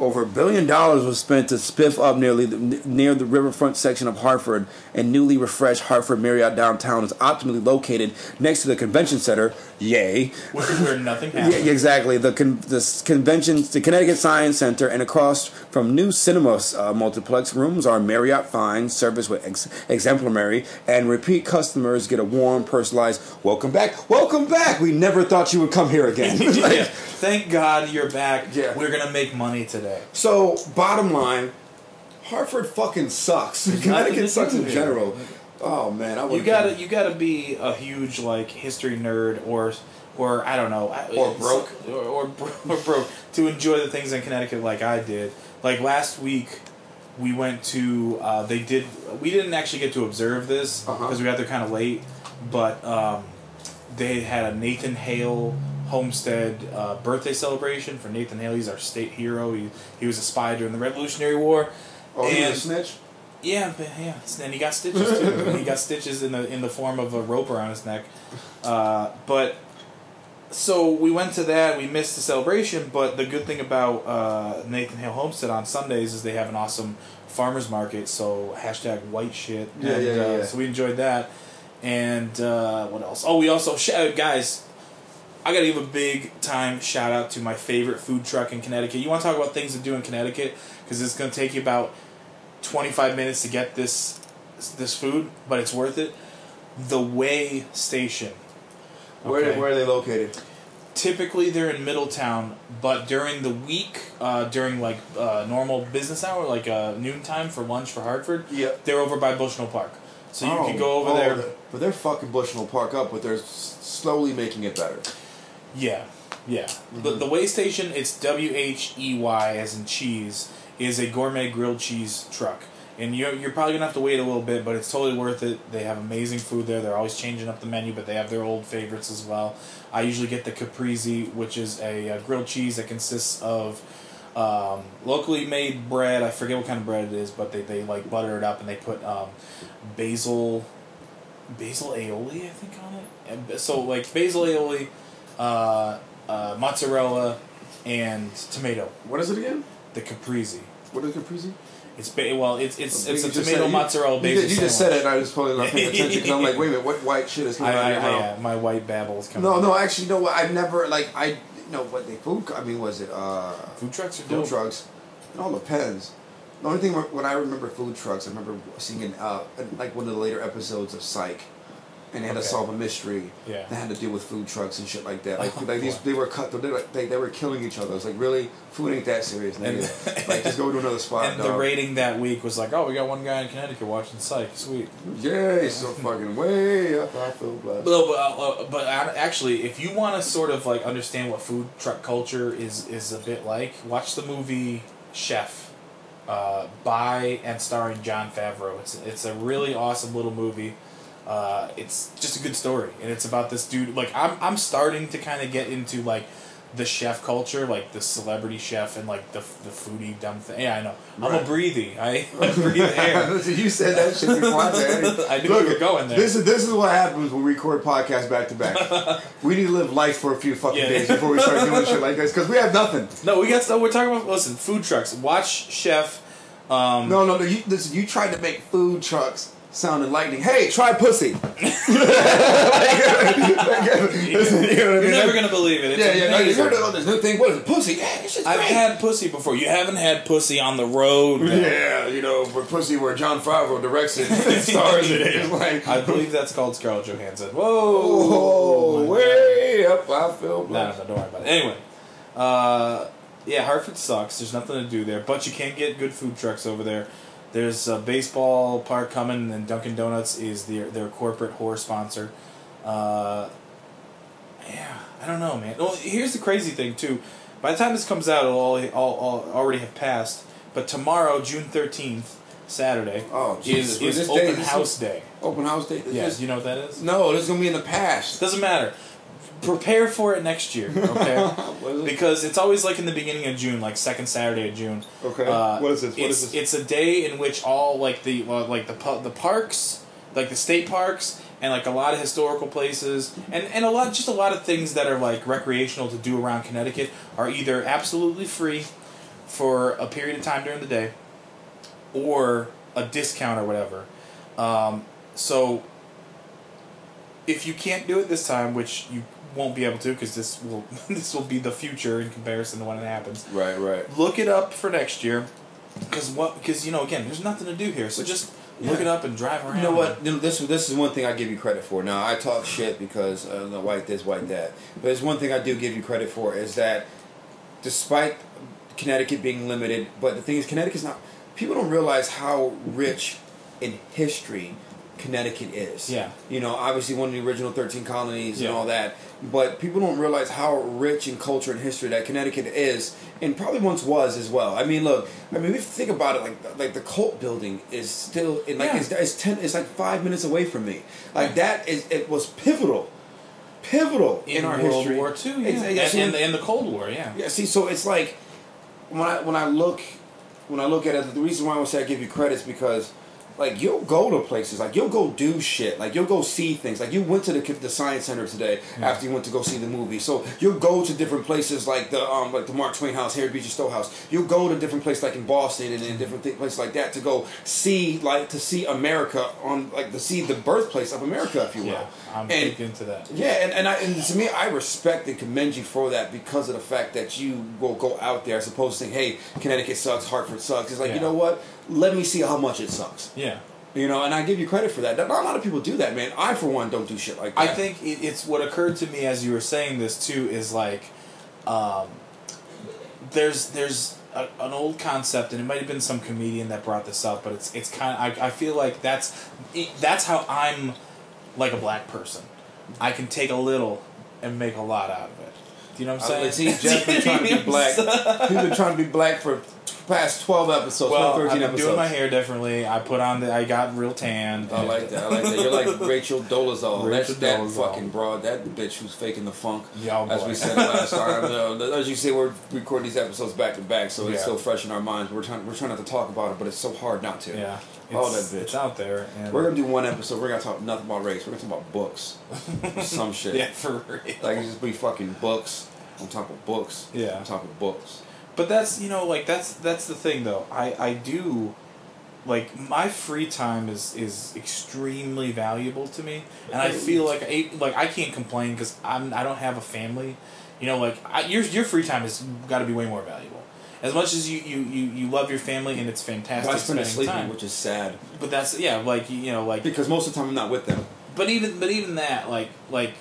Over a billion dollars was spent to spiff up nearly the, near the riverfront section of Hartford, and newly refreshed Hartford Marriott downtown is optimally located next to the convention center. Yay!
Where, where nothing
Yeah,
happens.
exactly. The con- the convention, the Connecticut Science Center, and across from new cinema uh, multiplex rooms are Marriott Fine, service with ex- exemplary, and repeat customers get a warm, personalized "Welcome back, welcome back." We never thought you would come here again. Like,
yeah. Thank God you're back.
Yeah.
We're gonna make money today.
So, bottom line, Hartford fucking sucks. Connecticut sucks in general. Oh man, I
You gotta you gotta be a huge like history nerd or or I don't know
Or broke.
or or, or broke to enjoy the things in Connecticut like I did. Like last week, we went to uh, they did we didn't actually get to observe this because
Uh-huh.
we got there kind of late, but um, they had a Nathan Hale Homestead uh, birthday celebration for Nathan Hale. He's our state hero. He he was a spy during the Revolutionary War.
Oh,
and-
a snitch.
yeah, but yeah, and he got stitches too. he got stitches in the in the form of a rope around his neck. Uh, but so we went to that. We missed the celebration, but the good thing about uh, Nathan Hale Homestead on Sundays is they have an awesome farmers market. So hashtag white shit.
Yeah,
and,
yeah, yeah,
uh,
yeah.
So we enjoyed that. And uh, what else? Oh, we also uh, guys. I gotta give a big time shout out to my favorite food truck in Connecticut. You want to talk about things to do in Connecticut because it's gonna take you about 25 minutes to get this this food, but it's worth it. The Whey Station.
Where
Okay.
where are they located?
Typically they're in Middletown, but during the week, uh, during like uh, normal business hour, like uh, noontime for lunch for Hartford,
Yep.
they're over by Bushnell Park. So you
Oh,
can go over
oh,
there.
the- But they're fucking Bushnell Park up, but they're slowly making it better.
Yeah, yeah. The,
Mm-hmm.
the Whey Station, it's W H E Y as in cheese, is a gourmet grilled cheese truck. And you're, you're probably going to have to wait a little bit, but it's totally worth it. They have amazing food there. They're always changing up the menu, but they have their old favorites as well. I usually get the Caprese, which is a, uh grilled cheese that consists of um, locally made bread. I forget what kind of bread it is, but they, they like butter it up and they put um, basil basil aioli, I think, on it. And so like basil aioli, uh, uh, mozzarella, and tomato.
What is it again?
The caprese.
What is Caprese?
It's ba- well, it's it's
You
it's a tomato
said-
mozzarella
You,
basil.
you just said it, and I was probably not paying attention because I'm like, wait a minute, what white shit is coming
I,
out of your mouth?
my white babble is coming.
No,
out.
no, actually, no. I've never like I, know, what they food. I mean, was it uh,
Food trucks or
food
dope.
trucks? It all depends. The only thing when I remember food trucks, I remember seeing in, uh, like one of the later episodes of Psych, and they had
Okay.
to solve a mystery
Yeah.
that had to deal with food trucks and shit like that. Like,
Oh,
like these, they were cut. They, they, they were killing each other. It's like really, food ain't that serious, nigga. like just go to another spot.
And the rating that week was like, oh, we got one guy in Connecticut watching Psych. Sweet.
Yeah, so fucking way up. I feel blessed.
But uh, uh, but actually, if you want to sort of like understand what food truck culture is is a bit like, watch the movie Chef, uh, by and starring Jon Favreau. It's it's a really awesome little movie. Uh, it's just a good story, and it's about this dude. Like I'm I'm starting to kind of get into like the chef culture, like the celebrity chef and like the the foodie dumb thing. Yeah, I know. I'm a
Right.
breathy. I, I breathe air.
you said that shit before I.
I knew you were going there.
This is this is what happens when we record podcasts back to back. We need to live life for a few fucking
Yeah.
days before we start doing shit like this because we have nothing.
No, we got stuff. We're talking about. Listen, food trucks. Watch Chef. Um,
No, no, no. You, listen, you tried to make food trucks sound enlightening. Hey, try pussy.
You're never gonna believe it. It's
Yeah, yeah. No, you heard of this new thing? What is it? Pussy? Yeah,
I've
great.
had pussy before. You haven't had pussy on the road. though.
Yeah, you know, for pussy where Jon Favreau directs it, and stars it. It's like,
I believe that's called Scarlett Johansson. Whoa,
oh, way up. I feel
No,
blessed.
no, don't worry about it. Anyway, uh, yeah, Hartford sucks. There's nothing to do there, but you can get good food trucks over there. There's a baseball park coming, and Dunkin' Donuts is their their corporate whore sponsor. Uh, Yeah, I don't know, man. Well, here's the crazy thing too. By the time this comes out, it'll all, all, all already have passed. But tomorrow, June thirteenth, Saturday,
Oh, Jesus.
is, is
this day-
open
this
house day.
Open house day.
Yeah, you know what that is?
No, this is gonna be in the past.
Doesn't matter. Prepare for it next year, okay?
It?
because it's always like in the beginning of June, like second Saturday of June.
Okay.
Uh,
What is this? What
it's,
is this?
It's a day in which all like the well, like the pu- the parks, like the state parks, and like a lot of historical places, and and a lot just a lot of things that are like recreational to do around Connecticut are either absolutely free for a period of time during the day, or a discount or whatever. Um, so if you can't do it this time, which you won't be able to because this will this will be the future in comparison to when it happens
Right, right.
look it up for next year because what because you know again there's nothing to do here so just look it up and drive around
You know what? This this is one thing I give you credit for. Now I talk shit because uh, the white this, white that, but there's one thing I do give you credit for is that despite Connecticut being limited, but the thing is Connecticut's not. People don't realize how rich in history Connecticut is.
Yeah.
You know, obviously one of the original thirteen colonies
Yeah.
and all that, but people don't realize how rich in culture and history that Connecticut is, and probably once was as well. I mean, look, I mean, if you think about it, like like the Colt building is still in like
Yeah.
it's, it's ten, it's like five minutes away from me. Like that is it was pivotal, pivotal in,
in,
our
World
history.
War Two yeah.
It's-
and, and, and the Cold War yeah
yeah, see, so it's like when I when I look when I look at it, the reason why I would say I give you credit is because like you'll go to places, like you'll go do shit, like you'll go see things. Like you went to the the science center today after you went to go see the movie, so you'll go to different places like the um like the Mark Twain House, Harry Beecher Stowe House. You'll go to different places like in Boston and in different th- places like that to go see like to see America on like to see the birthplace of America, if you will.
yeah I'm
And-
big into that
yeah, and, and, I, and to me, I respect and commend you for that because of the fact that you will go out there as opposed to saying, hey, Connecticut sucks, Hartford sucks. It's like, you know what? Let me see how much it sucks.
yeah
You know, and I give you credit for that. Not a lot of people do that, man. I, for one, don't do shit like that.
I think it's what occurred to me as you were saying this too is like, um, there's there's a, an old concept, and it might have been some comedian that brought this up, but it's it's kind of I, I feel like that's it, that's how I'm like a black person. I can take a little and make a lot out of it. Do you know what I'm
I,
saying?
see, Jeff's been trying to be black. He's been trying to be black for t- past 12 episodes,
Well,
12, 13
I've been
episodes.
doing my hair differently. I put on the. I got real tan.
I like that. I like that. You're like Rachel Dolezal.
Rachel
That's that fucking broad. That bitch who's faking the funk.
Yeah, oh,
as
boy.
we said last time. As you say, we're recording these episodes back to back, so it's still fresh in our minds. We're trying. We're trying not to talk about it, but it's so hard not to.
Yeah.
Oh, that bitch.
It's out there. And
We're gonna do one episode. We're gonna talk nothing about race. We're gonna talk about books, some shit.
yeah, for real.
Like it just be fucking books. I'm talking books.
Yeah.
I'm talking books.
But that's you know like that's that's the thing though. I I do like my free time is is extremely valuable to me, and I feel like I, like I can't complain because I'm I don't have a family. You know, like I, your your free time has got to be way more valuable. As much as you, you, you, you love your family and it's fantastic
I spend sleeping,
time,
which is sad
but that's yeah like you know like
because most of the time I'm not with them.
but even but even that like like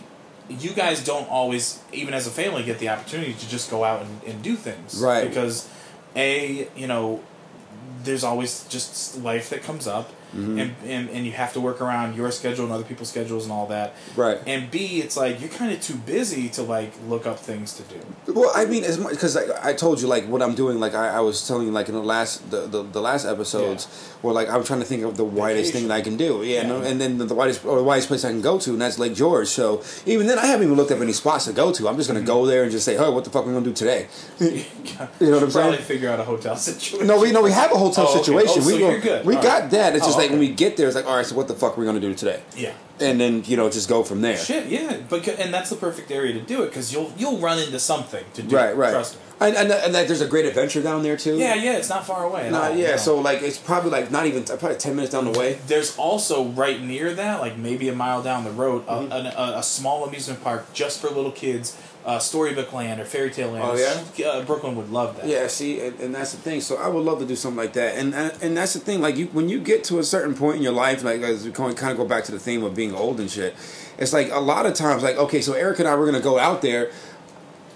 you guys don't always even as a family get the opportunity to just go out and, and do things
Right.
because a you know there's always just life that comes up
Mm-hmm.
and, and and you have to work around your schedule and other people's schedules and all that
Right.
and b it's like you're kind of too busy to like look up things to do
Well, I mean, as much because like, I told you, like what I'm doing, like I, I was telling you, like in the last the, the, the last episodes, where like I'm trying to think of the widest thing that I can do, yeah,
Yeah.
And, and then the widest or the widest place I can go to, and that's Lake George. So even then, I haven't even looked up any spots to go to. I'm just gonna go there and just say, "Oh, what the fuck we gonna do today?" you know what I'm saying?
probably figure out a hotel situation
No, we no, we have a hotel
Oh, okay.
situation.
Oh, so good.
We got
right.
that. It's just
Oh,
like when we get there, it's like, all right, so what the fuck are we gonna do today?
yeah
And then you know, just go from there.
shit yeah but and that's the perfect area to do it because you'll you'll run into something to do
Right, right.
trust me
And, and, and that there's a great adventure down there too.
yeah yeah it's not far away at
Nah,
all,
yeah,
no.
so like it's probably like not even probably ten minutes down the way.
There's also right near that, like maybe a mile down the road,
Mm-hmm.
an, a, a small amusement park just for little kids, uh, Storybook Land or Fairy Tale Land.
Oh, yeah?
uh, Brooklyn would love that.
Yeah, see, and, and that's the thing. So I would love to do something like that, and and, and that's the thing. Like you, when you get to a certain point in your life, like as we kind of go back to the theme of being old and shit, it's like a lot of times, like okay, so Eric and I we're gonna go out there.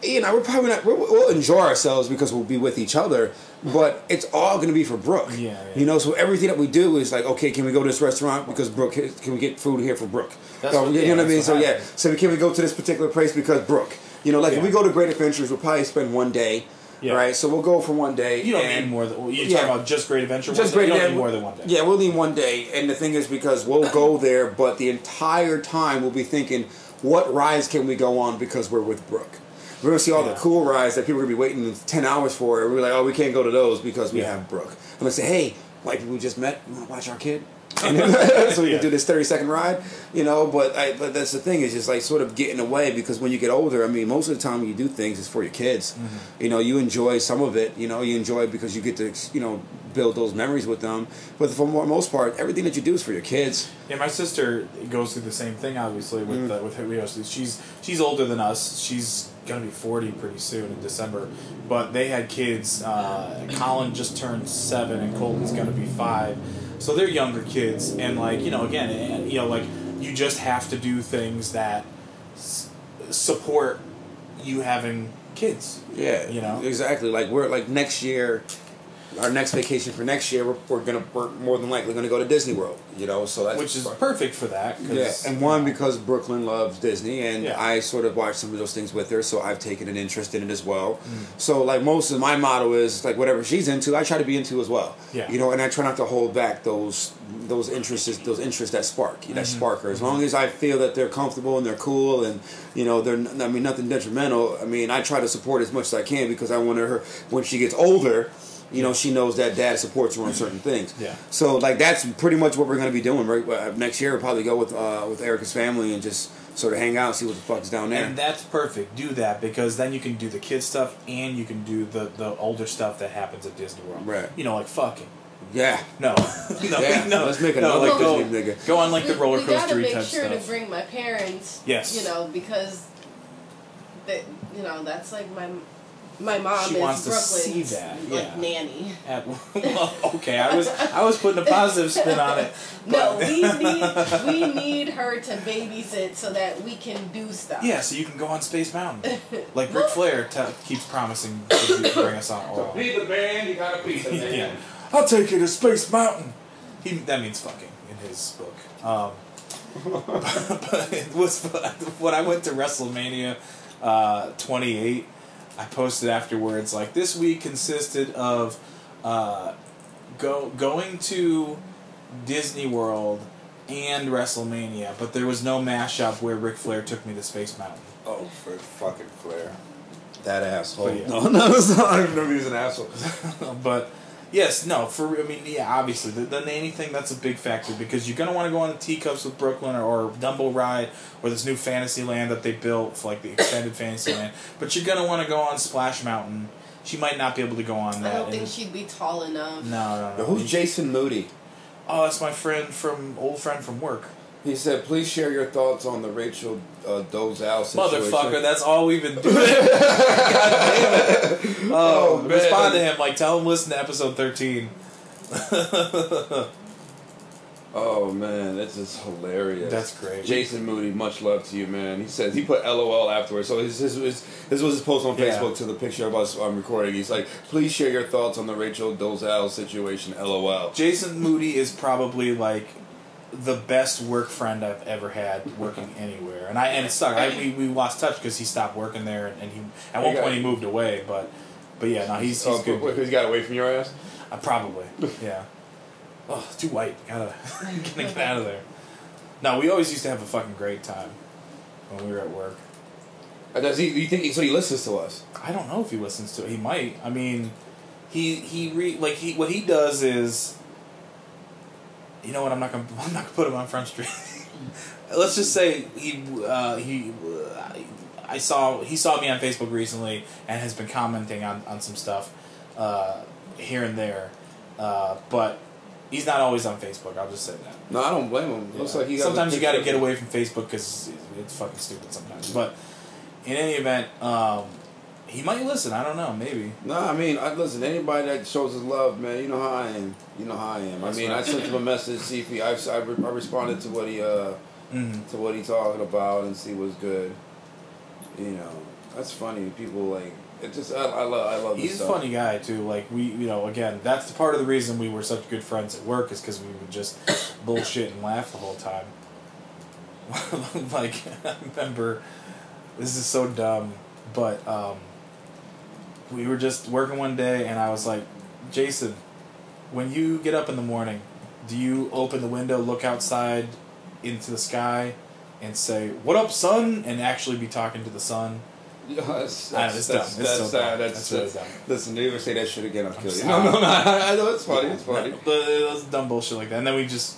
You know, we're probably not. We'll, we'll enjoy ourselves because we'll be with each other. but it's all going to be for Brooke.
Yeah, yeah.
You know, so everything that we do is like, okay, can we go to this restaurant because Brooke? Can we get food here for Brooke?
That's
So,
what-
you
yeah,
know what I mean? So yeah, so can we go to this particular place because Brooke? You know, like if we go to Great Adventures, we'll probably spend one day.
Yeah.
Right, so we'll go for one day.
You don't
and-
need more than you
Yeah.
talking about just Great Adventure.
just great.
You don't
yeah,
need more than one day.
Yeah, we'll need one day, and the thing is because we'll go there, but the entire time we'll be thinking, what rides can we go on because we're with Brooke. We're gonna see all
Yeah.
the cool rides that people are gonna be waiting ten hours for, and we're like, oh, we can't go to those because we
Yeah.
have Brooke. I'm gonna say, hey, white people we just met, you wanna watch our kid? So we can do this thirty second ride, you know. But I, but that's the thing is just like sort of getting away because when you get older, I mean, most of the time when you do things, it's for your kids.
Mm-hmm.
You know, you enjoy some of it. You know, you enjoy it because you get to you know build those memories with them. But for the most part, everything that you do is for your kids.
Yeah, my sister goes through the same thing. Obviously, with uh, with her, you know, she's she's older than us. She's gonna be forty pretty soon in December. But they had kids. Uh, Colin just turned seven, and Colton's gonna be five. So they're younger kids, and like you know, again, eh, you know, like you just have to do things that s- support you having kids.
Yeah,
You know?
exactly. Like we're like next year, our next vacation for next year, we're, we're gonna we're more than likely gonna go to Disney World. You know, so that's
Which is perfect for that.
Yeah, and one because Brooklyn loves Disney, and
Yeah.
I sort of watch some of those things with her, so I've taken an interest in it as well.
Mm.
So, like most of my motto is like whatever she's into, I try to be into as well.
Yeah.
you know, and I try not to hold back those those interests, those interests that spark, that
Mm-hmm.
spark her. As long as I feel that they're comfortable and they're cool, and you know, they're I mean nothing detrimental. I mean, I try to support as much as I can because I want her when she gets older. You know, she knows that dad supports her on certain things.
Yeah.
So like that's pretty much what we're gonna be doing right uh, next year. We'll probably go with uh, with Erica's family and just sort of hang out, and see what the fuck's down there.
And that's perfect. Do that because then you can do the kid stuff and you can do the, the older stuff that happens at Disney World.
Right.
You know, like fucking.
yeah.
No, no,
Yeah,
no.
let's make
no,
another
like go,
nigga.
go on like the
We-
roller
we gotta make sure
stuff.
to bring my parents.
Yes.
You know because, that you know that's like my my mom
She
is
wants to see that,
like
yeah.
nanny.
At- well, okay, I was I was putting a positive spin on it.
No, we need we need her to babysit so that we can do stuff.
Yeah, so you can go on Space Mountain, like Ric Flair te- keeps promising to bring us on oil.
Be the band, you gotta be the
yeah. I'll take you to Space Mountain. He that means fucking in his book. Um, but it was when I went to WrestleMania uh, 28. I posted afterwards like this week consisted of uh, go going to Disney World and WrestleMania, but there was no mashup where Ric Flair took me to Space Mountain.
Oh, for fucking Flair. That asshole.
But yeah.
No, no, it's not. I know if he's an asshole.
but yes, no, for I mean, yeah, obviously the, the nanny thing that's a big factor because you're gonna want to go on the teacups with Brooklyn or, or Dumbo ride or this new Fantasyland that they built for like the extended Fantasyland, but you're gonna want to go on Splash Mountain. She might not be able to go on that.
I don't think
and-
she'd be tall enough.
no, no, no.
Who's Jason Moody?
Uh, oh, that's my friend from old friend from work.
He said, "Please share your thoughts on the Rachel uh, Dozal situation."
Motherfucker, that's all we've been doing. God damn it. Oh,
Oh, man.
respond to him. Like, tell him listen to episode 13.
Oh man, this is hilarious.
That's great.
Jason Moody, much love to you, man. He says he put LOL afterwards. So his, his, his, this was his post on
Yeah.
Facebook to the picture of us um, recording. He's like, "Please share your thoughts on the Rachel Dozal situation." LOL.
Jason Moody is probably like the best work friend I've ever had working anywhere, and I and it sucked. I, we, we lost touch because he stopped working there, and he at one point he moved away. But but yeah, no, he's he's
oh,
good.
Because he got away from your ass.
Uh, probably yeah. Oh, too white. Gotta gotta get out of there. No, we always used to have a fucking great time when we were at work.
Uh, Does he? You think he, so? He listens to us.
I don't know if he listens to it. He might. I mean, he he re like he what he does is. You know what? I'm not gonna I'm not gonna put him on Front Street. Let's just say he uh, he. Uh, I saw he saw me on Facebook recently and has been commenting on, on some stuff uh, here and there, uh, but he's not always on Facebook. I'll just say that.
No, I don't blame him. Looks like he.
Sometimes you got to get away from Facebook because it's fucking stupid sometimes. But in any event, um, he might listen. I don't know. Maybe.
No, I mean, I, listen. Anybody that shows his love, man, you know how I am. You know how I am.
That's
I mean,
right.
I sent him a message, see if he. I, I, re- I responded to what he uh
Mm.
to what he talking about and see what's good. You know, that's funny. People like It just I, I love I love. this
He's a funny guy too. Like we, you know, again, that's the part of the reason we were such good friends at work is because we would just bullshit and laugh the whole time. like I remember, this is so dumb, but um, we were just working one day, and I was like, Jason, when you get up in the morning, do you open the window, look outside into the sky, and say, "What up, sun?" and actually be talking to the sun?
Yeah, that's,
know,
that's, that's,
dumb.
That's,
so
uh,
dumb.
that's,
That's really.
Listen, you ever say that shit again, I'll kill you. No, no, no. I, know it's funny. It's funny.
But it was dumb bullshit like that. And then we just,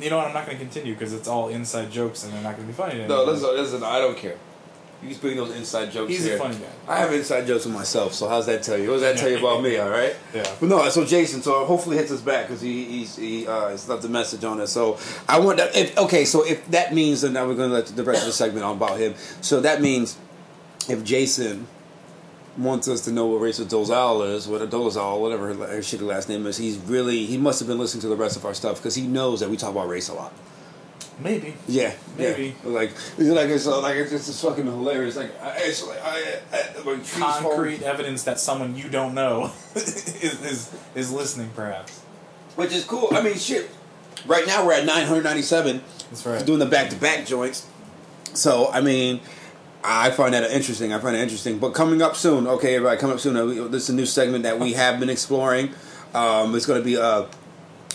you know what? I'm not going to continue because it's all inside jokes and they're not going to be funny.
No, listen, listen. I don't care. You can bring those inside jokes.
He's
here.
a funny guy.
I have inside jokes with myself. So how's that tell you? What does that tell you about me? All right.
Yeah.
But no, so Jason, so hopefully hits us back because he he's, he uh, left a message on us. So I want that. If, okay, so if that means, then now we're going to let the rest of the segment on about him. So that means if Jason wants us to know what Rachel Dolezal is, what a Dolezal, whatever her, her shitty last name is, he's really he must have been listening to the rest of our stuff because he knows that we talk about race a lot.
Maybe.
Yeah,
Maybe.
yeah. like it's like it's uh, like it's just fucking hilarious. Like I, it's like I, I like
Concrete evidence that someone you don't know is, is is listening, perhaps.
which is cool. I mean, shit. Right now we're at nine hundred ninety seven.
That's right.
Doing the back to back joints. So I mean, I find that interesting. I find it interesting. But coming up soon, okay, everybody, coming up soon. uh, This is a new segment that we have been exploring. Um, it's going to be uh,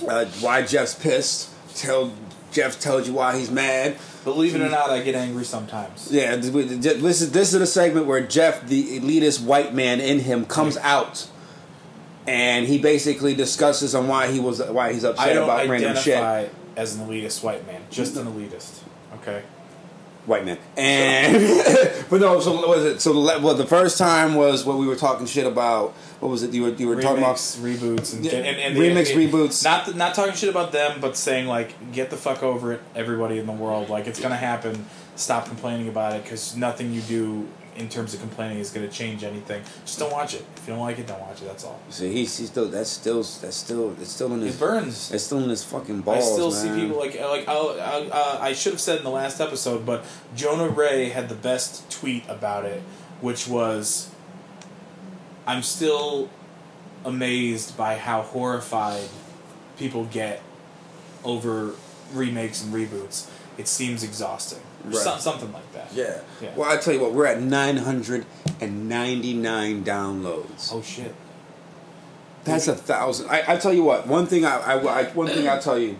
uh, why Jeff's pissed. Tell Jeff tells you why he's mad.
Believe it or not, I get angry sometimes.
Yeah, th- we- th- this is this is a segment where Jeff, the elitist white man in him, comes out, and he basically discusses on why he was why he's upset about random shit.
as an elitist white man, just an elitist. Okay.
White man, and but no. So what was it? So the well, the first time was what we were talking shit about. What was it? You were you were talking about
reboots, and, and, and
remix, reboots.
Not not talking shit about them, but saying like, get the fuck over it, everybody in the world. Like it's gonna happen. Stop complaining about it because nothing you do in terms of complaining is gonna change anything. Just don't watch it. If you don't like it, don't watch it. That's all.
See, he's, he's still that's still that's still it's still in his
It burns.
it's still in his fucking balls.
I still
man.
see people like like I'll, I'll, uh, I should have said in the last episode, but Jonah Ray had the best tweet about it, which was, "I'm still amazed by how horrified people get over remakes and reboots. It seems exhausting,
Right.
some, something like that."
Yeah.
Yeah.
Well, I tell you what, we're at nine hundred and ninety nine downloads.
Oh shit!
That's a thousand. I, I tell you what. One thing I, I, I one thing I tell you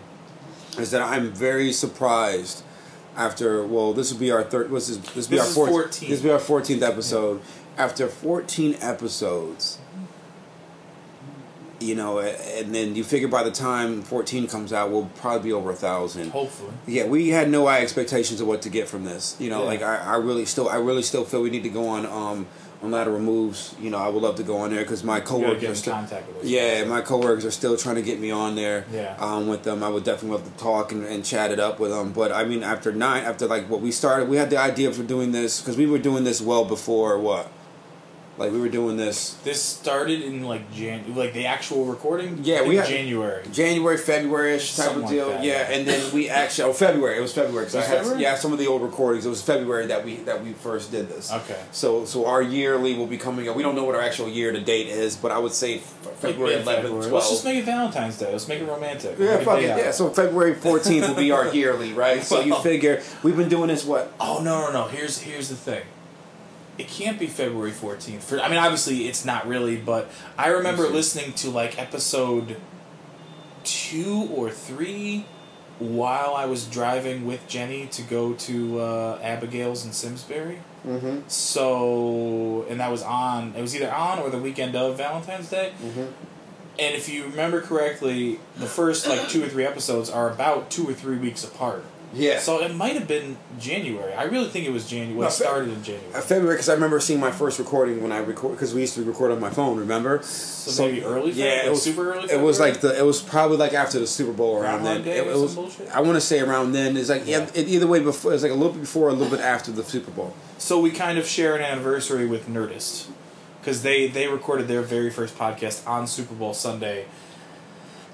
is that I'm very surprised. After well, this will be our third. This is this will be
This
our fourth,
14.
This will be our fourteenth episode. After fourteen episodes, you know, and then you figure by the time fourteen comes out, we'll probably be over a thousand.
Hopefully,
Yeah, we had no high expectations of what to get from this. You know,
Yeah.
like I, I really still, I really still feel we need to go on um on lateral moves. You know, I would love to go on there because my coworkers are still. Yeah, my coworkers are still trying to get me on there.
Yeah.
Um, with them, I would definitely love to talk and, and chat it up with them. But I mean, after nine, after like what we started, we had the idea for doing this because we were doing this well before what, like we were doing this
This started in like Jan, like the actual recording.
Yeah, we had-
January.
January, February ish type
Something
of
like
deal.
that,
yeah.
yeah.
and then we actually oh February. It was February. 'cause
It was
I had,
February?
Yeah, some of the old recordings. It was February that we that we first did this.
Okay.
So so our yearly will be coming up. We don't know what our actual year to date is, but I would say February
Yeah,
11th,
February.
12th.
Let's just make it Valentine's Day. Let's make it romantic.
yeah, fuck it.
out.
Yeah, so February 14th will be our yearly, right? So you figure we've been doing this what?
Oh no no no! Here's here's the thing. It can't be February fourteenth. For I mean, obviously it's not really, but I remember listening to like episode two or three while I was driving with Jenny to go to uh, Abigail's in Simsbury.
Mm-hmm.
So and that was on. It was either on or the weekend of Valentine's Day.
Mm-hmm.
And if you remember correctly, the first like two or three episodes are about two or three weeks apart.
Yeah.
So it might have been January. I really think it was January.
No,
it started in January.
Uh, February, because I remember seeing my first recording when I record because we used to record on my phone. Remember?
So, maybe early.
Yeah,
February?
it was
super early.
It was like the. It was probably like after the Super Bowl around then. It, it was. I want to say around then. It's like yeah.
Yeah.
It, either way before. It's like a little bit before, a little bit after the Super Bowl.
So we kind of share an anniversary with Nerdist, because they they recorded their very first podcast on Super Bowl Sunday.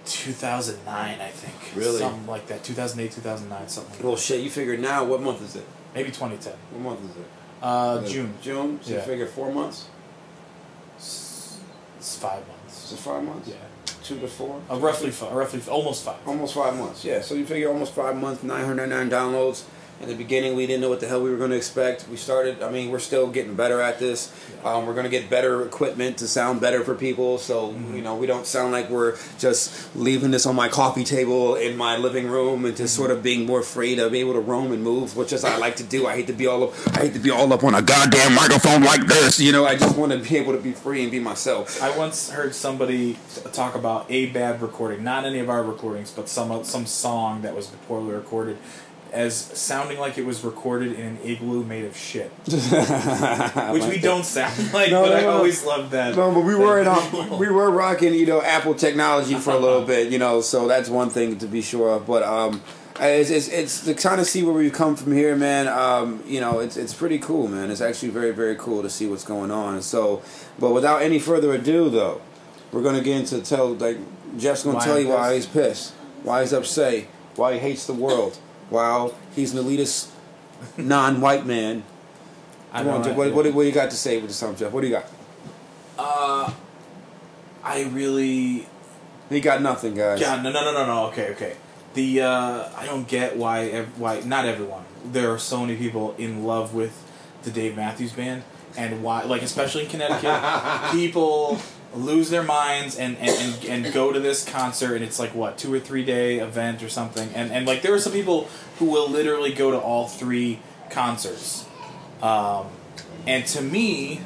2009, I think.
Really?
Something like that. 2008, 2009, something. Like
Well,
that.
shit. You figure now. What month is it?
Maybe 2010.
What month is it?
Uh,
Uh,
June.
June. So
Yeah.
you figure four months.
It's five months.
Is it five months?
Yeah,
Two to four.
uh, roughly five, roughly almost five.
Almost five months, yeah. So you figure almost five months, 909 downloads. In the beginning, we didn't know what the hell we were going to expect. We started, I mean, we're still getting better at this. Um, we're going to get better equipment to sound better for people. So, you know, we don't sound like we're just leaving this on my coffee table in my living room and just sort of being more free to be able to roam and move, which is I like to do. I hate to be all up, I hate to be all up on a goddamn microphone like this. You know, I just want to be able to be free and be myself.
I once heard somebody talk about a bad recording, not any of our recordings, but some some song that was poorly recorded, as sounding like it was recorded in an igloo made of shit, which we don't sound like.
No,
but
no,
I always loved that.
No, but we were in
that
our, we were rocking, you know, Apple technology for a little bit, you know. So that's one thing to be sure of. But um, it's it's, it's to kind of see where we've come from here, man. Um, you know, it's it's pretty cool, man. It's actually very very cool to see what's going on. So, but without any further ado, though, we're gonna get into tell like Jeff's gonna
Why
tell
I'm
you why he's pissed, why he's upset, why he hates the world, while he's an elitist non-white man.
I don't know.
What, what, what do you got to say with this time, Jeff? What do you got?
Uh, I really
He got nothing, guys.
Yeah, no, no, no, no, no. Okay, okay. The uh, I don't get why ev- why not everyone. There are so many people in love with the Dave Matthews Band, and why like especially in Connecticut, people lose their minds and, and, and, and go to this concert and it's like what two or three day event or something? And and like there are some people who will literally go to all three concerts. Um, and to me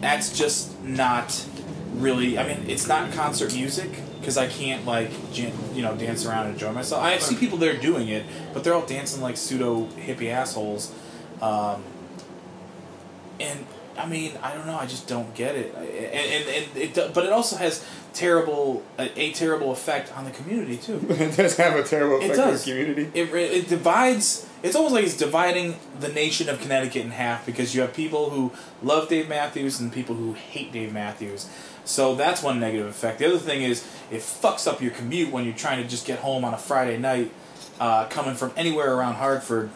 that's just not really i mean it's not concert music because i can't like you know dance around and enjoy myself. I see people there doing it but they're all dancing like pseudo hippie assholes. Um, and i mean i don't know i just don't get it. I- and, and, and it but it also has terrible a, a terrible effect on the community too.
It does have a terrible effect on the community.
it, it divides it's almost like it's dividing the nation of connecticut in half because you have people who love dave matthews and people who hate dave matthews. So that's one negative effect. The other thing is it fucks up your commute when you're trying to just get home on a friday night uh, coming from anywhere around hartford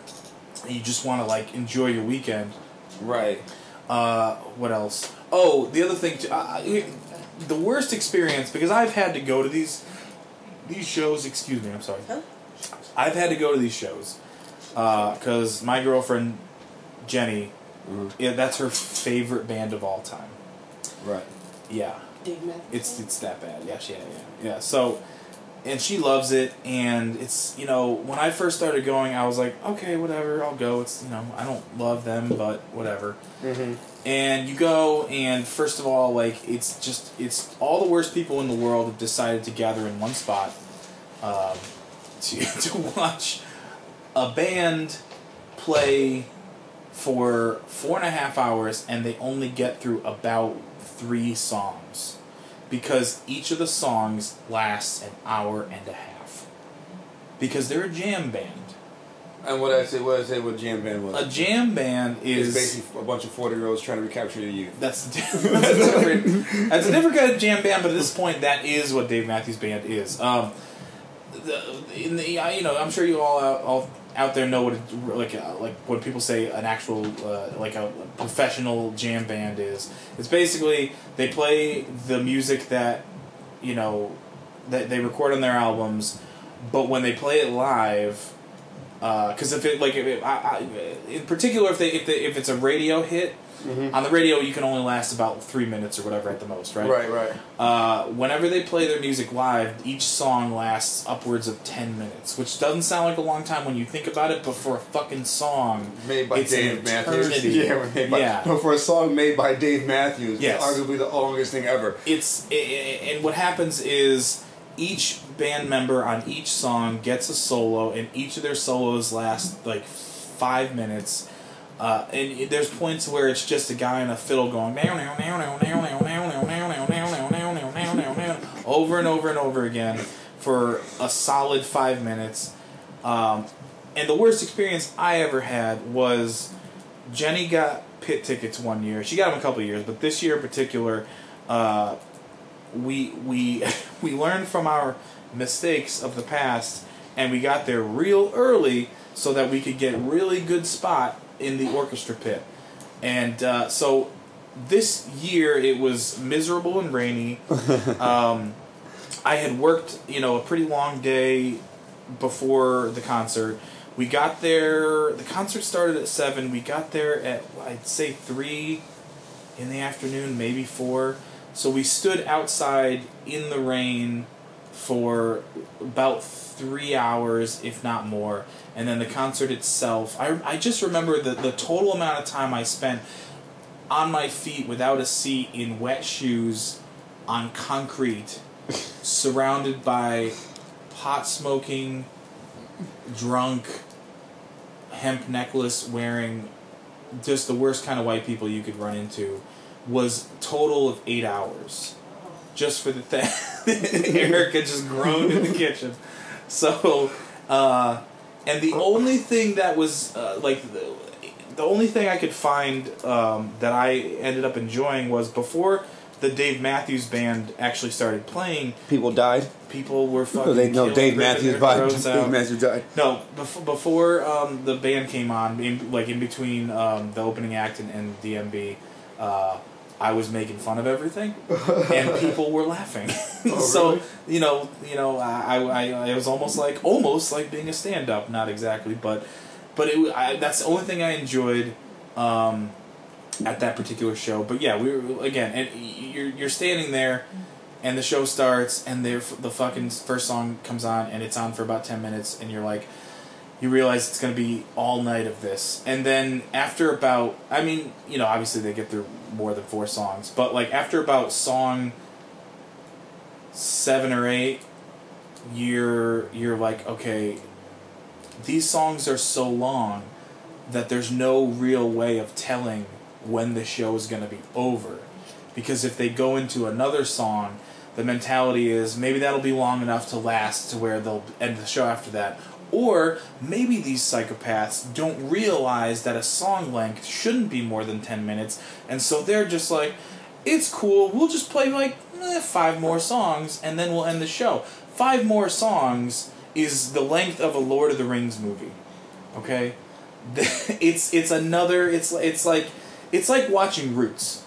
and you just want to like enjoy your weekend.
Right.
Uh, what else? Oh, the other thing, too, I, I- the worst experience because I've had to go to these these shows. Excuse me, I'm sorry.
Huh?
I've had to go to these shows because my girlfriend Jenny,
Mhm.
yeah, that's her favorite band of all time.
Right.
Yeah,
Dave Matthews.
it's it's that bad. Yeah, yeah, yeah, yeah. So, and she loves it, and it's you know when I first started going, I was like, okay, whatever, I'll go. It's you know I don't love them, but whatever.
Mm-hmm.
And you go, and first of all, like it's just it's all the worst people in the world have decided to gather in one spot um, to to watch a band play for four and a half hours, and they only get through about three songs because each of the songs lasts an hour and a half because they're a jam band.
And what I say, what I say, what jam band was?
A jam band
It's
is
basically a bunch of forty year olds trying to recapture the youth.
That's that's a different. That's a different kind of jam band, but at this point, that is what Dave Matthews Band is. Um, the, in the you know, I'm sure you all all out there know what it, like uh, like what people say an actual uh, like a professional jam band is. It's basically they play the music that you know that they record on their albums, but when they play it live. Because if it like if it, I, I, in particular if they if they, if it's a radio hit, on the radio you can only last about three minutes or whatever at the most, right?
Right, right.
Uh, whenever they play their music live, each song lasts upwards of ten minutes, which doesn't sound like a long time when you think about it, but for a fucking song,
Made by Dave Matthews. Yeah, made by,
Yeah.
No, for a song made by Dave Matthews,
Yes.
arguably the longest thing ever.
it's i- i- and what happens is each band member on each song gets a solo, and each of their solos last like five minutes. Uh, and there's points where it's just a guy on a fiddle going now now now now now now now now now now now now now over and over and over again for a solid five minutes. Um, and the worst experience I ever had was Jenny got pit tickets one year. She got them a couple years, but this year in particular, uh, we we we learned from our mistakes of the past, and we got there real early so that we could get really good spot in the orchestra pit. And uh, so this year it was miserable and rainy. um, I had worked, you know, a pretty long day before the concert. We got there. The concert started at seven. We got there at I'd say three in the afternoon, maybe four. So we stood outside in the rain for about three hours, if not more. And then the concert itself, I, I just remember the, the total amount of time I spent on my feet without a seat in wet shoes on concrete, surrounded by pot smoking, drunk, hemp necklace wearing, just the worst kind of white people you could run into, was total of eight hours. Just for the thing, Erica just groaned in the kitchen. So, uh, and the only thing that was uh, like the, the only thing I could find um, that I ended up enjoying was before the Dave Matthews Band actually started playing.
People died.
People were fucking.
they no Dave Matthews died. Dave Matthews died.
No, before, before um, the band came on, in, like in between um, the opening act and, and DMB, uh, I was making fun of everything, and people were laughing. so
really?
you know, you know, I, I, I was almost like almost like being a stand up, not exactly, but but it I, that's the only thing I enjoyed. Um, at that particular show, but yeah, we were again, and you're you're standing there, and the show starts, and the the fucking first song comes on, and it's on for about ten minutes, and you're like, you realize it's gonna be all night of this, and then after about, I mean, you know, obviously they get through more than four songs, but like after about song seven or eight, you're you're like, okay, these songs are so long that there's no real way of telling when the show is going to be over. Because if they go into another song, the mentality is maybe that'll be long enough to last to where they'll end the show after that. Or maybe these psychopaths don't realize that a song length shouldn't be more than 10 minutes, and so they're just like, it's cool, we'll just play like eh, five more songs and then we'll end the show. Five more songs is the length of a Lord of the Rings movie. Okay? it's it's another it's it's like it's like watching Roots.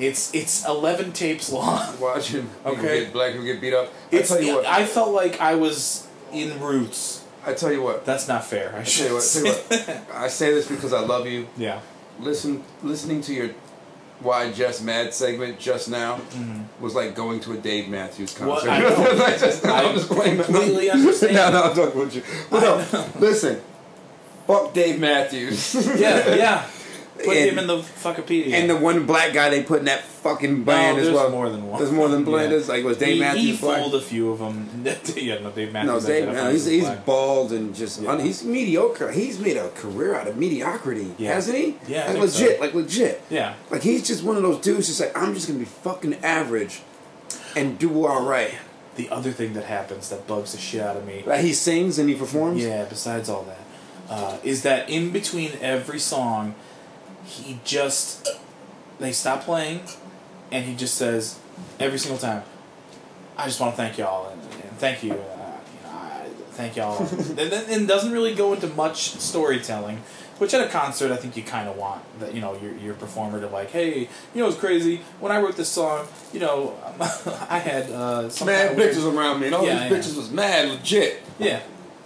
It's it's eleven tapes long.
Watching people
Okay.
get black people get beat up.
It's
I tell you what.
I felt like I was in Roots.
I tell you what.
That's not fair. I
I
should
tell you what. Tell you what. I say this because I love you.
yeah.
Listen, listening to your "Why Jeff's Mad" segment just now was like going to a Dave Matthews concert.
Mm-hmm. I.
Like, just,
I
I'm just playing
completely understand.
no, no, I'm talking with you. But no, listen. Fuck Dave Matthews.
Yeah, yeah. Put
And-
him in the fuckipedia.
And the one black guy they put in that fucking band
no,
as
there's
well.
more than one.
There's more than one.
Yeah.
Like was Dave
he,
Matthews
he
black?
fooled a few of them. yeah, no, Dave Matthews.
No, Dave.
identifies
No, he's he's bald and just
Yeah.
he's mediocre. He's made a career out of mediocrity,
Yeah.
hasn't he?
Yeah, I
like
think
legit,
so.
like legit.
Yeah.
Like he's just one of those dudes. Just like I'm just gonna be fucking average, and do all right.
The other thing that happens that bugs the shit out of me
Like he sings and he performs.
Yeah, besides all that, uh, is that in between every song, he just they stop playing, and he just says every single time, "I just want to thank y'all and, and thank you, uh, you know, I, thank y'all," and then and doesn't really go into much storytelling. Which at a concert, I think you kind of want that you know your your performer to like, hey, you know, it's crazy. When I wrote this song, you know, I had uh, some
Mad
weird-
bitches around me, and all
Yeah,
these
yeah.
bitches was mad legit.
Yeah,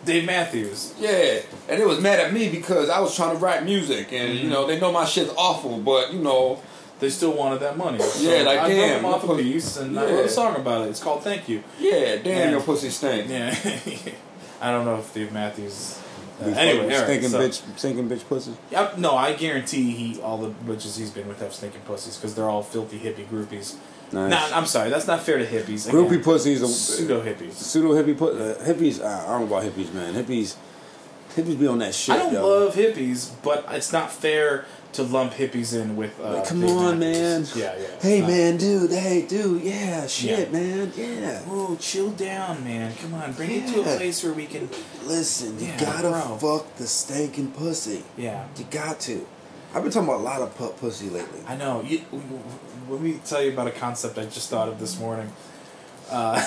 Dave Matthews.
Yeah, and it was mad at me because I was trying to write music, and
Mm-hmm.
you know they know my shit's awful, but you know
they still wanted that money. So
Yeah, like,
I
damn,
them off a piece and I wrote a song about it. It's called "Thank You."
yeah, damn
Yeah.
your pussy stink.
Yeah, I don't know if Steve Matthews. Uh, anyway, right,
stinking
so-
bitch, stinking bitch pussy.
Yep, no, I guarantee he all the bitches he's been with have stinking pussies because they're all filthy hippie groupies.
Nice.
Nah, I'm sorry, that's not fair to hippies.
Groupie pussies,
pseudo hippies.
Pseudo hippie put uh, hippies. Uh, I don't know about hippies, man. Hippies, hippies be on that shit.
I don't
yo.
love hippies, but it's not fair to lump hippies in with. Uh,
Like, come on, man.
Yeah, yeah.
Hey,
Uh,
man, dude. Hey, dude. Yeah, shit,
Yeah.
man. Yeah.
Whoa, chill down, man. Come on, bring it to a place where we can.
Listen, you
Yeah,
gotta
bro.
fuck the stinking pussy.
Yeah.
You got to. I've been talking about a lot of pu- pussy lately.
I know. You, let me tell you about a concept I just thought of this morning. Uh,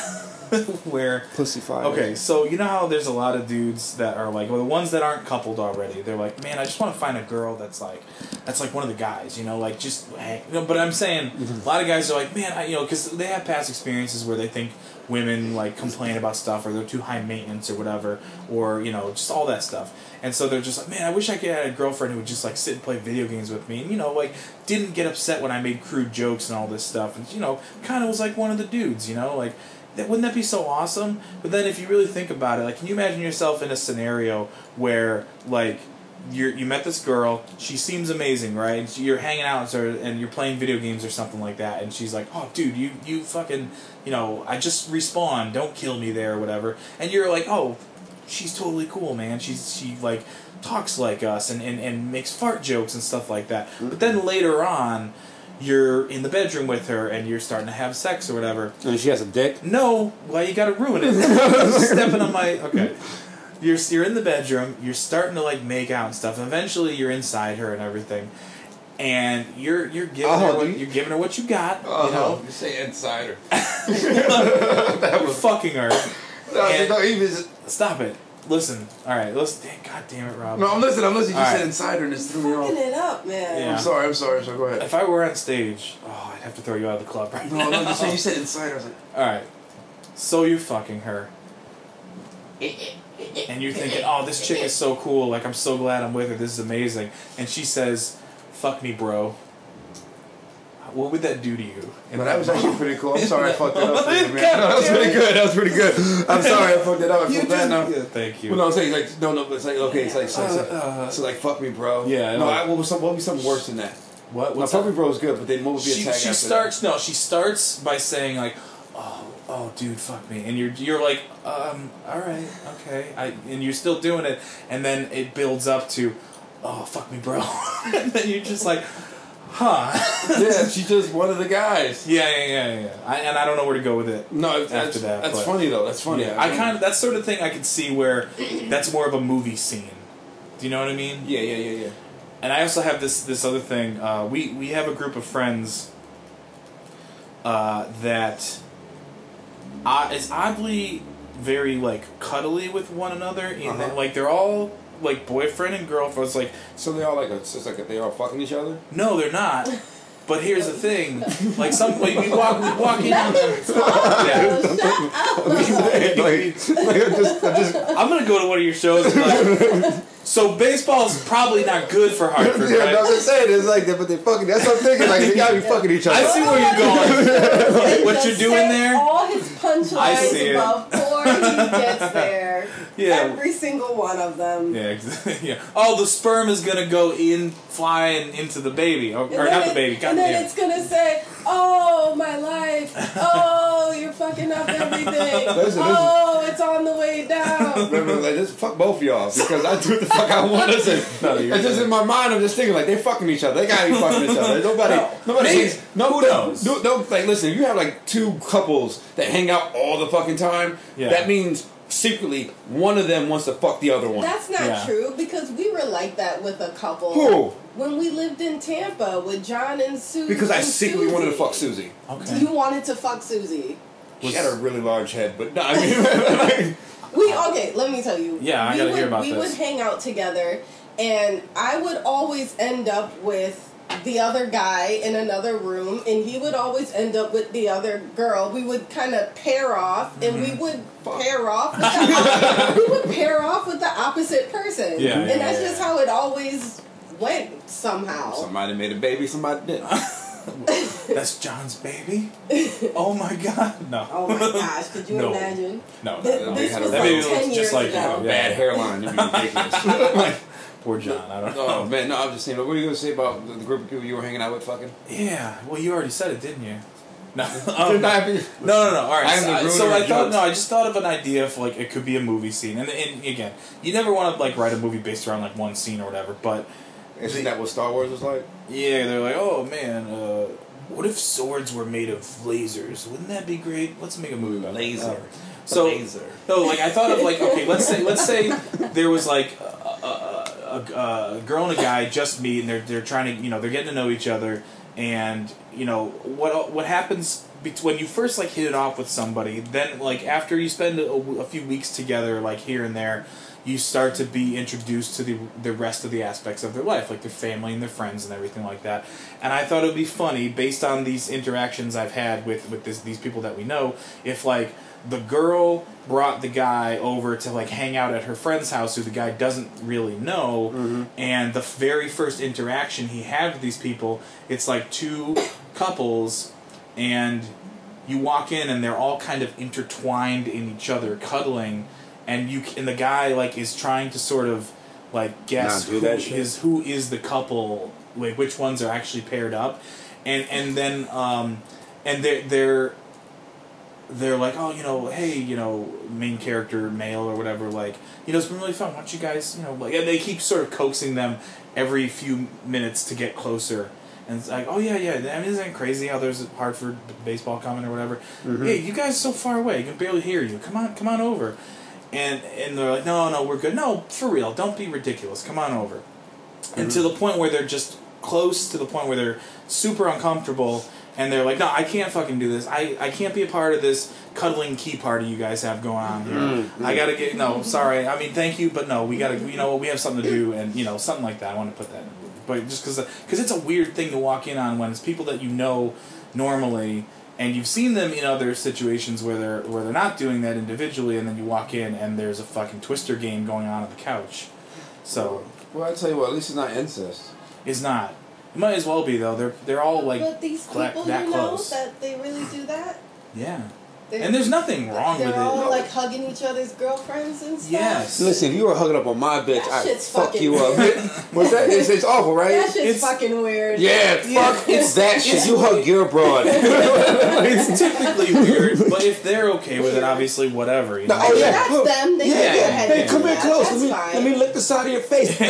where
Pussy fire.
Okay, so you know how there's a lot of dudes that are like, well, the ones that aren't coupled already. They're like, man, I just want to find a girl that's like, that's like one of the guys, you know, like just, hang. You know, but I'm saying a lot of guys are like, man, I, you know, because they have past experiences where they think women like complain about stuff or they're too high maintenance or whatever, or you know, just all that stuff. And so they're just like, man, I wish I could have a girlfriend who would just like sit and play video games with me, and you know, like didn't get upset when I made crude jokes and all this stuff, and you know, kind of was like one of the dudes, you know, like that wouldn't that be so awesome? But then if you really think about it, like can you imagine yourself in a scenario where like you you met this girl, she seems amazing, right? And you're hanging out with her and you're playing video games or something like that, and she's like, "Oh, dude, you you fucking, you know, I just respawn, don't kill me there or whatever." And you're like, "Oh, she's totally cool, man. She's she like talks like us and, and, and makes fart jokes and stuff like that." But then mm-hmm. later on, you're in the bedroom with her and you're starting to have sex or whatever.
And she has a dick.
No, why you gotta ruin it? Stepping on my okay. You're you're in the bedroom. You're starting to like make out and stuff. And eventually, you're inside her and everything, and you're you're giving
Oh,
her what,
dude.
you're giving her what you got.
Oh,
you uh-huh. know,
you say insider.
you're fucking her.
No,
And-
no, even,
Stop it. Listen. All right. Listen. God damn it, Rob.
no, I'm listening. I'm listening. You
All
said
right.
insider and it's threw me
Fucking
off.
it up, man.
Yeah.
I'm sorry. I'm sorry. So go ahead.
If I were on stage, oh, I'd have to throw you out of the club right
No,
now.
no, you said you said insider. I was like,
All right. So you're fucking her. And you're thinking, oh, this chick is so cool. Like, I'm so glad I'm with her. This is amazing. And she says, fuck me, bro. What would that do to you?
No, that was actually pretty cool. I'm sorry I fucked that up. for you, man. No, that was pretty good. That was pretty good. I'm sorry I fucked that up. I feel bad now.
yeah, thank you.
Well, no, I'm saying like no, no, but it's like okay, it's like so, like,
Uh,
so like fuck me, bro.
Yeah,
No, I, what was some, what would be something worse than that?
what? What's
fuck
that?
me, bro is good, but then what would be a
she,
tag
she starts no she starts by saying like oh dude fuck me and you're you're like um all right okay I and you're still doing it and then it builds up to oh fuck me bro and then you're just like huh
yeah, she's just one of the guys.
yeah yeah yeah yeah I, and I don't know where to go with it
No,
After
that's,
that,
that's
but-
funny though. That's funny.
yeah, I kind of that sort of thing I could see where that's more of a movie scene do you know what I mean
yeah, yeah, yeah, yeah.
and I also have this this other thing. Uh, we we have a group of friends uh, that uh, is oddly very like cuddly with one another. In
Uh-huh.
that, like they're all like boyfriend and girlfriend. It's like
So they all like it's just like they all fucking each other.
no, they're not. But here's the thing, like some like we walk we walk in on them. Yeah.
Like, like I'm just, I'm just
I'm gonna go to one of your shows. And like, so baseball's probably not good for Hartford,
yeah,
right?
no, I'm just saying it's like that, but they fucking. That's what I'm thinking. Like they gotta be fucking each other.
I see where you're going.
And
What you're doing there?
All his punchlines
it.
before he gets there.
Yeah.
Every single one of them.
Yeah, ex- yeah. Oh, the sperm is gonna go in, flying into the baby, or, or not
it-
the baby. God
and then
damn.
it's gonna say, "Oh, my life. Oh, you're fucking up everything.
listen.
Oh, it's on the way down."
Remember, like, just fuck both of y'all because I do what the fuck I want. Listen,
No, you're
it's just
right.
in my mind. I'm just thinking like they're fucking each other. They gotta be fucking each other. Nobody,
No.
nobody,
Maybe.
hates, no,
Who knows?
No, no, like listen, if you have like two couples that hang out all the fucking time,
Yeah.
that means secretly one of them wants to fuck the other one.
That's not
Yeah.
true because we were like that with a couple.
Who?
When we lived in Tampa with John and Susie.
because I
and
secretly wanted to fuck Susie.
okay.
You wanted to fuck Susie.
She had a really large head, but no, I mean,
We okay. Let me tell you.
Yeah, I
we
gotta
would,
hear about
We
this.
would hang out together, and I would always end up with the other guy in another room, and he would always end up with the other girl. We would kind of pair off, and
Mm-hmm.
we would pair off. With the, we would pair off with the opposite person,
Yeah,
and
yeah,
that's
yeah.
just how it always went somehow.
somebody made a baby, somebody didn't.
That's John's baby. Oh my god. No.
Oh my gosh! Could you
No.
imagine?
No.
Th-
no, no.
this
had a
was
That
like
baby
ten
looks
years
just like
ago.
you.
Bad hairline, it'd be ridiculous.
Poor John. I don't know.
oh man, no, I'm just saying. What were you gonna say about the the group of people you were hanging out with? Fucking.
Yeah. Well, you already said it, didn't you? No. Um,
I be-
No, no, no. All right.
I am
So, I-
ruiner
so
of
I thought no. I just thought of an idea for like it could be a movie scene, and, and again, you never want to like write a movie based around like one scene or whatever. But
Isn't that what Star Wars was like?
yeah, they're like, oh man, uh, what if swords were made of lasers? Wouldn't that be great? Let's make a movie about that.
Laser.
Uh, so no, like I thought of like okay, let's say let's say there was like a, a, girl and a guy just meet and they're they're trying to you know they're getting to know each other and you know what what happens when you first like hit it off with somebody, then like after you spend a, a few weeks together, like here and there, you start to be introduced to the the rest of the aspects of their life, like their family and their friends and everything like that. And I thought it would be funny based on these interactions I've had with with this, these people that we know, if like the girl brought the guy over to like hang out at her friend's house who the guy doesn't really know. And the very first interaction he had with these people it's like two couples and you walk in and they're all kind of intertwined in each other cuddling and you and the guy like is trying to sort of like guess who is who is the couple like which ones are actually paired up. And and then um and they're they're they're like, oh, you know, hey, you know, main character male or whatever, like, you know, it's been really fun. Why don't you guys, you know, like, and they keep sort of coaxing them every few minutes to get closer. And it's like, oh yeah, yeah. I mean, isn't it crazy how there's Hartford baseball comment or whatever? Mm-hmm. Hey, you guys are so far away, I can barely hear you. Come on, come on over. And and they're like, no, no, we're good. No, for real, don't be ridiculous. Come on over. And to mm-hmm. the point where they're just close to the point where they're super uncomfortable and they're like, no, I can't fucking do this. I, I can't be a part of this cuddling key party you guys have going on here. Mm, mm. I gotta get no, sorry. I mean, thank you, but no, we gotta. You know, what we have something to do, and you know, something like that. I want to put that. in. But just because because it's a weird thing to walk in on when it's people that you know normally. And you've seen them in other situations where they're where they're not doing that individually, and then you walk in and there's a fucking twister game going on on the couch. So
Well, I tell you what, at least it's not incest.
it's not. It might as well be though. They're they're all like
but these people,
that
you know,
close.
that they really do that.
yeah.
They're,
And there's nothing wrong with it.
they're
with
all like hugging each other's girlfriends and stuff.
Yes.
Listen, if you were hugging up on my bitch,
That
I'd fuck you up. What's that? It's, it's awful, right?
That shit's
It's-
fucking weird.
Yeah,
Yeah.
fuck, it's that shit. You hug your broad.
it's typically weird, but if they're okay with it, obviously whatever. You know?
No, oh, yeah.
That's
Look,
them. They
yeah,
can go ahead
hey, come
do
here
that.
close.
That's
Let me,
fine.
let me lick the side of your face. Uh, uh,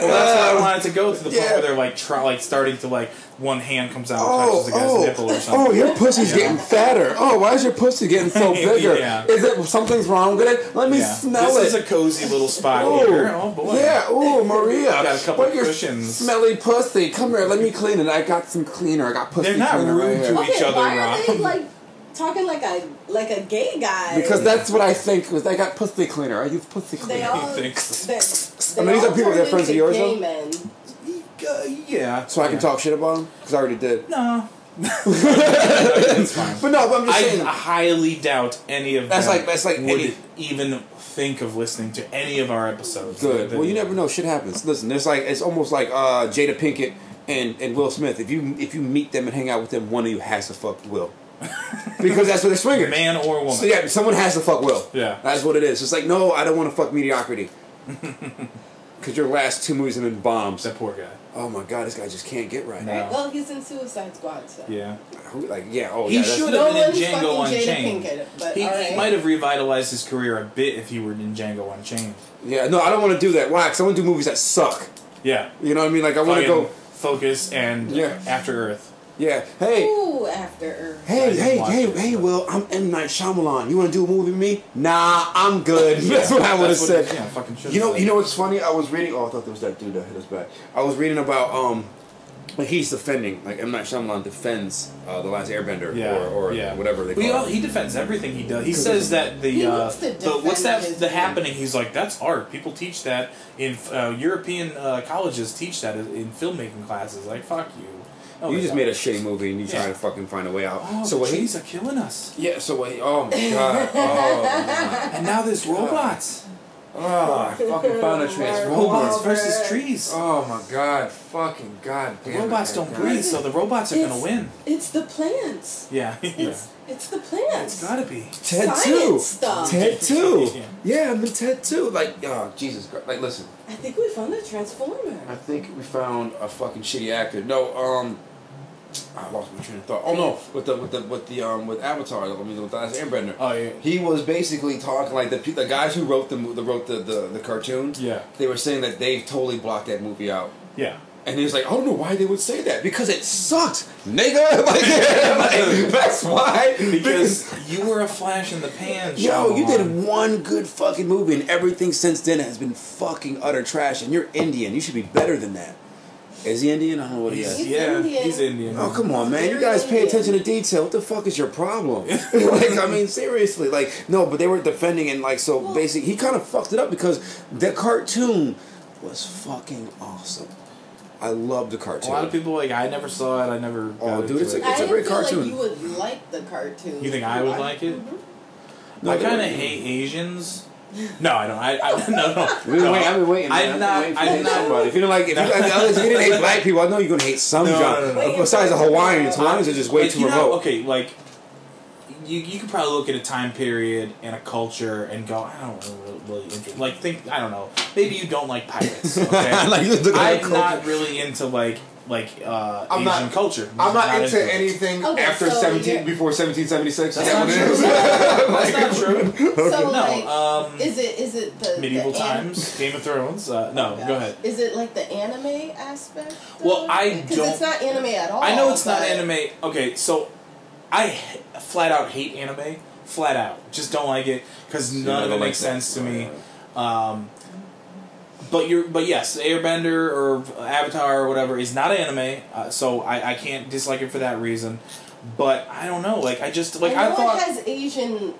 Well, that's where I wanted to go to the point where they're like try, like starting to like one hand comes out and
Oh,
touches the guy's
oh,
nipple or something.
oh, your pussy's
Yeah.
getting fatter. Oh, why is your pussy getting so bigger?
Yeah.
Is it something's wrong with it? Let me
yeah.
smell
this
it.
is a cozy little spot
Oh,
here. Oh boy.
Yeah, oh Maria.
Got a couple
what your
cushions.
Smelly pussy. Come here, let me clean it. I got some cleaner. I got pussy
They're not
cleaner right
rude to
okay,
each other,
why are they like talking like a like a gay guy?
Because that's what I think. Was I got pussy cleaner? I use pussy
they
cleaner.
all they,
thinks.
they
I mean, these are people that are friends of yours,
gay
though?
men.
Uh, yeah.
So I can talk shit about them because I already did.
No. That's fine.
But no, but I'm just
I
saying.
I highly doubt any of
That's
them
like- that's like
would
any-
even think of listening to any of our episodes.
Good. Well, you never know. Shit happens. Listen, there's like it's almost like uh, Jada Pinkett and, and Will Smith. If you if you meet them and hang out with them, one of you has to fuck Will, because that's what they're swingers.
man or woman.
So yeah, someone has to fuck Will.
Yeah.
that's what it is. It's like no, I don't want to fuck mediocrity. Because your last two movies have been bombs.
That poor guy.
Oh my god, this guy just can't get right.
No.
Well, he's in Suicide Squad, so.
Yeah.
Who, like yeah, oh
He
yeah. that's-
should
No
have been in
one's
Django
fucking Jada
Unchained.
Pinkett, but
he, he might have revitalized his career a bit if he were in Django Unchained.
Yeah, no, I don't want to do that. Why? Because I want to do movies that suck.
Yeah.
You know what I mean? Like I want to go.
Focus and
Yeah.
After Earth.
Yeah. Hey.
Ooh, After Earth.
Hey, hey, hey,
it.
hey, Will, I'm M. Night Shyamalan. You want to do a movie with me? Nah, I'm good. That's what I would have
That's what-
said.
Yeah, fucking should
You know, you know what's funny? I was reading. Oh, I thought there was that dude that hit us back. I was reading about um, like he's defending, like M Night Shyamalan defends uh, the Last Airbender,
Yeah,
or, or
yeah.
whatever they call
you know,
it.
he defends everything he does. He says that the
He
uh, the what's that the
work.
happening. He's like that's art. People teach that in uh, European uh, colleges. Teach that in filmmaking classes. Like fuck you. No,
you just made a shitty movie and you try
Yeah.
to fucking find a way out.
Oh,
so
the
what he?
trees are killing us.
Yeah. So what? He, oh my god. Oh,
And now there's robots.
oh, I fucking found a
Robots versus trees.
Oh my god. Fucking god.
The
damn it,
robots
that
don't
guy.
breathe, so the robots are gonna win.
It's the plants.
Yeah, yeah.
It's it's the plants.
It's gotta be.
Ted
Science
two.
stuff.
Ted two.
Yeah.
Yeah, I'm in Ted two. Like, oh Jesus Christ. Like, listen.
I think we found a transformer.
I think we found a fucking shitty actor. No, um, I lost my train of thought. Oh no, with the with the with the um with Avatar. I mean, with the last Airbender.
Oh yeah.
He was basically talking like the the guys who wrote the mo- the wrote the, the the cartoon.
Yeah.
They were saying that they totally blocked that movie out.
Yeah.
And he was like, I don't know why they would say that because it sucked, nigga. like, like, that's why.
Because you were a flash in the pan.
Yo, you did one good fucking movie, and everything since then has been fucking utter trash. And you're Indian. You should be better than that. Is he Indian? I don't know what he is.
He's
yeah,
Indian.
he's Indian.
Oh come on, man! You guys pay attention to detail. What the fuck is your problem? like, I mean, seriously, like, no, but they were defending and like, so
Well-
basically, he kind of fucked it up because the cartoon was fucking awesome. I love the cartoon.
A lot of people like I never saw it. I never.
Oh,
got
dude, it's a- It's
didn't
great
feel
cartoon.
like you would like the cartoon.
You think I would like it? Mm-hmm.
No,
I kind of hate Asians. No, I don't. I, I no no.
We've been
no.
waiting, I've been waiting.
I'm
I've
not.
been waiting for
I'm
you to hate
not.
somebody. If you don't like, if you, if you didn't hate black people, I know you're gonna hate some
No,
genre.
no, no,
no.
Besides the Hawaiians, Hawaiians are just way
Like,
too
you know,
remote.
okay, like you you could probably look at a time period and a culture and go, I don't really, really interest. Like think, I don't know. Maybe you don't like pirates. Okay,
Like, you look at
I'm not really into like like uh,
I'm
Asian
not-
culture.
I'm not into
it.
anything
Okay,
after
so
17
you're-
before 1776.
That's
Is that
not
what it
true.
is?
That's not true.
So
No,
like,
um,
is it is it the
medieval
the an-
times, Game of Thrones. Uh, no,
Oh,
go ahead.
Is it like the anime aspect?
Well, I don't-
it's not anime at all.
I know it's not anime. Okay, so I flat out hate anime. Flat out, just don't like it because none of it makes sense to me. Um, but you're, but yes, Airbender or Avatar or whatever is not anime, uh, so I, I can't dislike it for that reason. But I don't know, like I just like
I
I,
know
thought.
it has Asian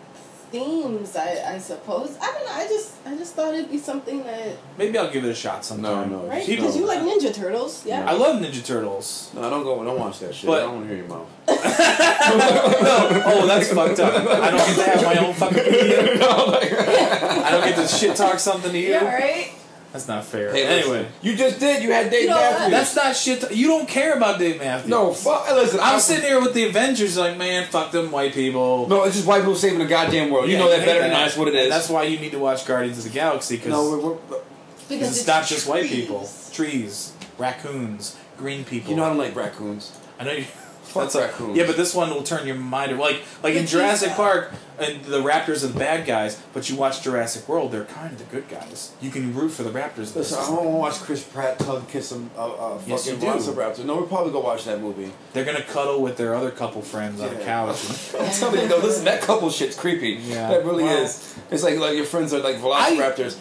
themes. I, I suppose. I don't know. I just I just thought it'd be something that
maybe I'll give it a shot sometime.
No, no.
right because you like Ninja Turtles, yeah.
I love Ninja Turtles.
No, I don't go. Don't watch that shit.
But-
I don't want to hear your mouth.
oh, that's fucked up. I don't get to have my own fucking opinion. I don't get to shit talk something to you.
yeah, right.
That's not fair.
Hey,
anyway.
listen, you just did. You had Dave
You know?
Matthews.
That's not shit. you don't care about Dave Matthews.
no. Fuck. Listen,
I'm sitting here with the Avengers, like, man, fuck them white people.
No, it's just white people saving the goddamn world. You know that
hate
better than I. That's what it is.
That's why you need to watch Guardians of the Galaxy because
no, we're, we're,
Because
it's, not just white people, trees, raccoons, green people.
you know I don't like raccoons.
I know you.
Fuck
that's a-
raccoons.
yeah, but this one will turn your mind. Like, like in Jurassic Park, and the raptors are the bad guys. But you watch Jurassic World, they're kind of the good guys. You can root for the raptors.
Listen, I don't want to watch Chris Pratt hug kiss some uh, uh,
Yes,
fucking
you do.
Velociraptor. No, we'll probably go watch that movie.
They're gonna cuddle with their other couple friends on a
Yeah.
couch.
I'm telling you, though, listen, that couple shit's creepy.
Yeah.
That really
Well-
is. It's like like your friends are like Velociraptors.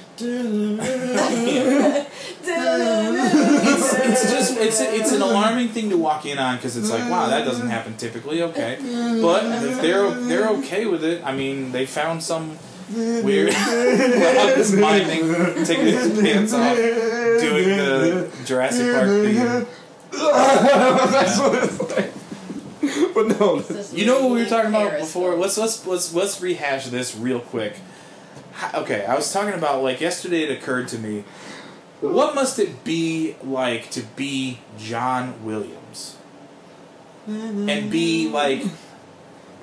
It's, it's just it's it's an alarming thing to walk in on because it's like wow that doesn't happen typically okay. But if they're they're okay with it I mean they found some weird Rob is miming taking his pants off doing the Jurassic Park thing.
That's what it's like. But no,
you know what we were talking about before? Let's let's let's let's rehash this real quick. How- okay I was talking about like yesterday it occurred to me what must it be like to be John Williams and be like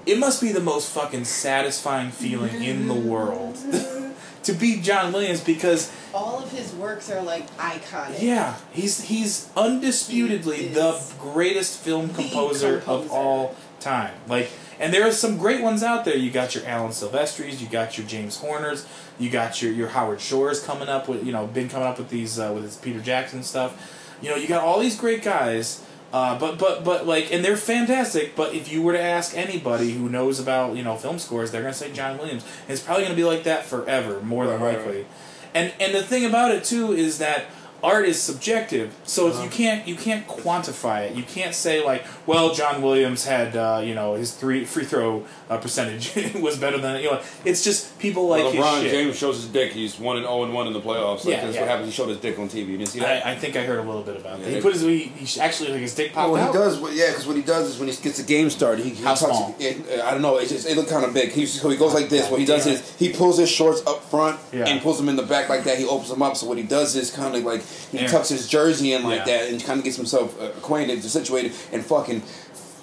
it must be the most fucking satisfying feeling in the world to be John Williams because
All of his works are like iconic.
yeah he's he's undisputedly
He
the greatest film
the
composer, of
composer.
all time. Like and there are some great ones out there. You got your Alan Silvestris you got your James Horners you got your your Howard Shores coming up with you know been coming up with these uh, with his Peter Jackson stuff. You know you got all these great guys uh, but but but like and they're fantastic but if you were to ask anybody who knows about you know film scores they're gonna say John Williams. And it's probably gonna be like that forever more than likely. And and the thing about it too is that art is subjective. So
Uh-huh.
if you can't you can't quantify it. You can't say like, well, John Williams had uh, you know his three free throw uh, percentage was better than you know. It's just people like
well,
his
LeBron
shit.
James shows his dick. He's one and zero and one in the playoffs. Like,
Yeah,
that's
yeah.
what happens. He showed his dick on TV. You didn't see that?
I, I think I heard a little bit about
Yeah,
that. He
they-
put his he, he actually like his dick popped
what
out.
he does, what, yeah, because what he does is when he gets the game started, he, he
How
tucks
small?
It, it- I don't know. It's just it look kind of big. He, so he goes like this. What he does
Yeah.
is he pulls his shorts up front
Yeah.
and pulls them in the back like that. He opens them up. So what he does is kind of like he
Yeah.
tucks his jersey in like
Yeah.
that and kind of gets himself acquainted, situated, and fucking,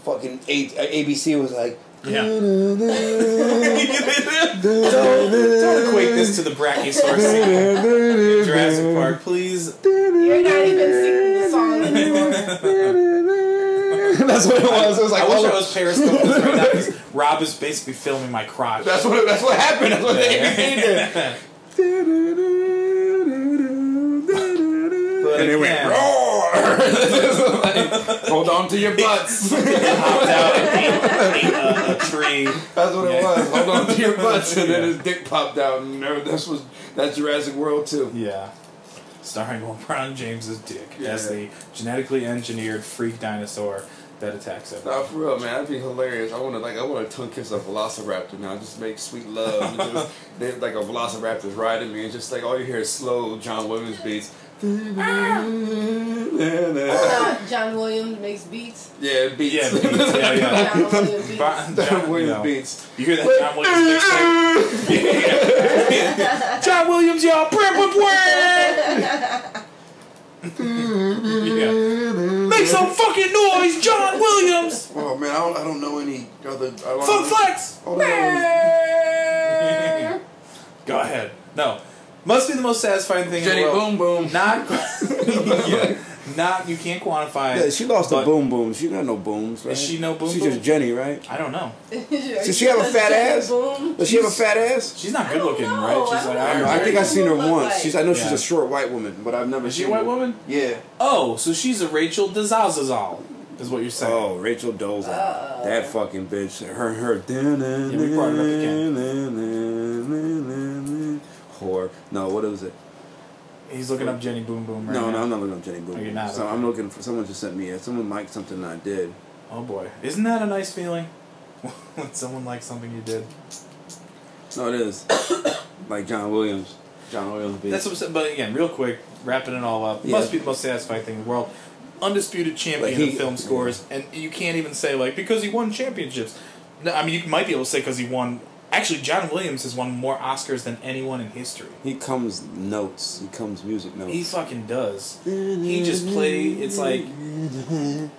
fucking A, ABC was like.
Yeah. don't, don't equate this to the Brachiosaurus scene in Jurassic Park, please.
You're not even singing the song anymore.
That's what it was. It was like
I wish
all
I
of-
was periscoping right now because Rob is basically filming my crotch.
That's what. That's what happened. That's what the ABC did. And it went roar. Hold on to your butts.
hopped out and ate, ate a, a tree.
That's what it was. Hold on to your butts, and then
Yeah.
his dick popped out, and this was that's Jurassic World too.
Yeah. starring LeBron James's dick as the genetically engineered freak dinosaur that attacks him.
Nah, for real, man, that'd be hilarious. I want to like, I want to tongue kiss a velociraptor now. Just make sweet love. just, they, like a velociraptor's riding me, and just like all you hear is slow John Williams beats. Yeah,
John Williams makes beats.
beats.
Yeah, beats. Yeah, yeah.
John Williams beats.
John,
John Williams
no.
beats.
You hear that John Williams mixtape? Yeah. John Williams, y'all. Brr, brr, brr. yeah. Make some fucking noise, John Williams.
Oh man, I don't, I don't know any other. I
Fun flex.
I don't know.
Go ahead. No. Must be the most satisfying thing
Jenny
in the world.
Boom Boom.
Not, yeah, not you can't quantify.
Yeah, she lost
but
the boom boom. She got no booms, right?
Is she no boom
She's
boom?
just Jenny, right?
I don't know.
Does she have a fat ass?
Boom.
Does she have a fat ass?
She's not
I
good
don't
looking,
know.
right? She's
I
like
don't
I,
Iron
know. I think I've seen her
Look
once.
like-
She's. I know she's
Yeah.
a short white woman, but I've never
Is she a
seen
white
her.
woman?
Yeah.
Oh, so she's a Rachel Dazazazal, is what you're saying.
Oh, Rachel Dolezal.
Uh.
that fucking bitch. Her her.
we brought it up again.
Whore. No, what is it?
He's looking up Jenny Boom Boom right
no,
now.
no, I'm not looking up Jenny Boom.
Oh, you're
Boom.
not,
So
okay.
I'm looking for someone just sent me. A, someone liked something I did.
Oh boy, isn't that a nice feeling? when someone likes something you did.
No, it is. like John Williams. John Williams. Beat.
That's what I'm saying. But again, real quick, wrapping it all up.
Yeah.
Must be the most satisfying thing in the world. Undisputed champion
Like he-
of film scores, and you can't even say like because he won championships. I mean you might be able to say because he won. Actually, John Williams has won more Oscars than anyone in history.
He comes notes. He comes music notes.
He fucking does. He just play. It's like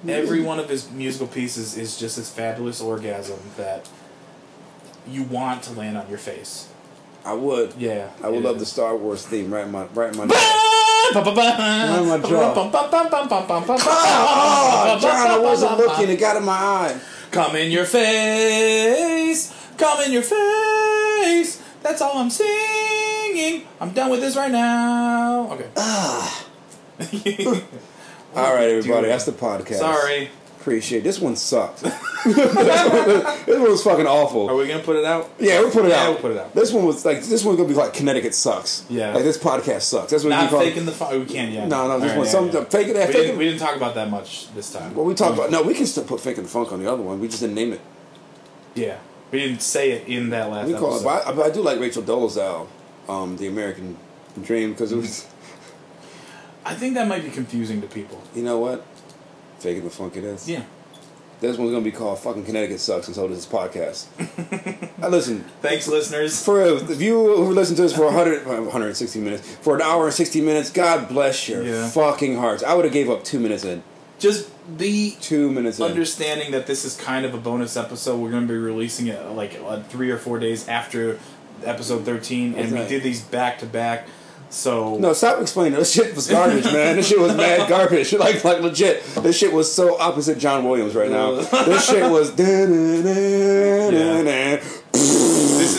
every one of his musical pieces is just this fabulous orgasm that you want to land on your face.
I would.
Yeah,
I would love
is.
the Star Wars theme right in my right in my. Jaw? Oh, John, I wasn't looking. It got in my eye.
Come in your face. Come in your face. That's all I'm singing. I'm done with this right now. Okay. Ah.
All right, everybody. That's the podcast.
Sorry.
Appreciate it. This one sucked. this one was fucking awful.
Are we gonna put it out?
Yeah, we'll put it
Yeah,
out.
we'll put it out.
This one was like this one's gonna be like Connecticut sucks.
Yeah.
Like this podcast sucks. That's what
Not
we call
faking the fun. Oh, we can't yet.
No, no, this
All
one.
yeah,
some
yeah.
fake it.
We
Fake
didn't,
it.
we didn't talk about that much this time.
Well, we talked um, about no. We can still put fake and the funk on the other one. We just didn't name it.
Yeah, we didn't say it in that last.
We call it.
episode.
But I, but I do like Rachel Dolezal, um, the American Dream, because it was.
I think that might be confusing to people.
You know what? Fake and the funk it is.
Yeah.
This one's gonna be called "Fucking Connecticut Sucks," and so does this podcast. I listen.
Thanks, listeners.
For if you who listen to this for 100, uh, 160 minutes, for an hour and 60 minutes, God bless your
Yeah.
fucking hearts. I would have gave up two minutes in.
Just be
Two minutes in.
understanding that this is kind of a bonus episode. We're going to be releasing it like uh, three or four days after episode thirteen, and we did these back to back. So
no, stop explaining. This shit was garbage, man. This shit was mad garbage. Like, like legit. This shit was so opposite John Williams right now. this shit was.
this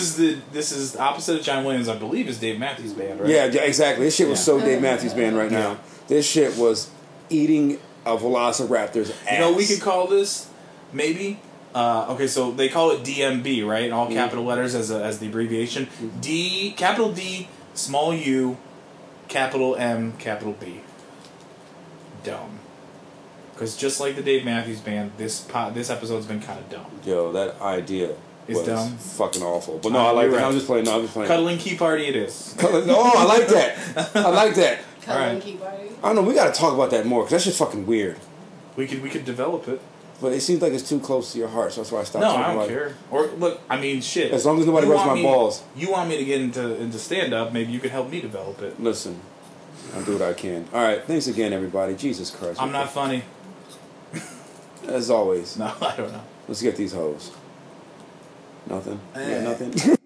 is the this is opposite of John Williams. I believe is Dave Matthews Band, right?
Yeah, yeah, exactly. This shit was
Yeah.
so Dave Matthews Band right now. This shit was eating a velociraptor's ass.
You know, we could call this maybe. Uh, okay, so they call it DMB, right? In all
Mm-hmm.
capital letters as a, as the abbreviation. D capital D, small U, capital M, capital B. Dumb. Because just like the Dave Matthews Band, this po- this episode's been kind of dumb.
Yo, that idea
It's
was
dumb.
fucking awful. But no,
Uh,
I like that.
right.
I was just playing. No, I was just playing.
Cuddling Key Party, it is.
Oh, I like that. I like that.
Color
Alright.
and key party.
I don't know. We got to talk about that more because that's just fucking weird.
We could we could develop it.
But it seems like it's too close to your heart, so that's why I stopped
No,
talking
I don't
about
care. Or look, I mean, shit.
As long as nobody rubs my
me-
balls.
You want me to get into into stand up? Maybe you could help me develop it.
it. Listen, I'll do what I can. All right, thanks again, everybody. Jesus Christ.
I'm not funny.
As always,
No, I don't know.
let's get these hoes. Nothing.
Eh.
Yeah, nothing.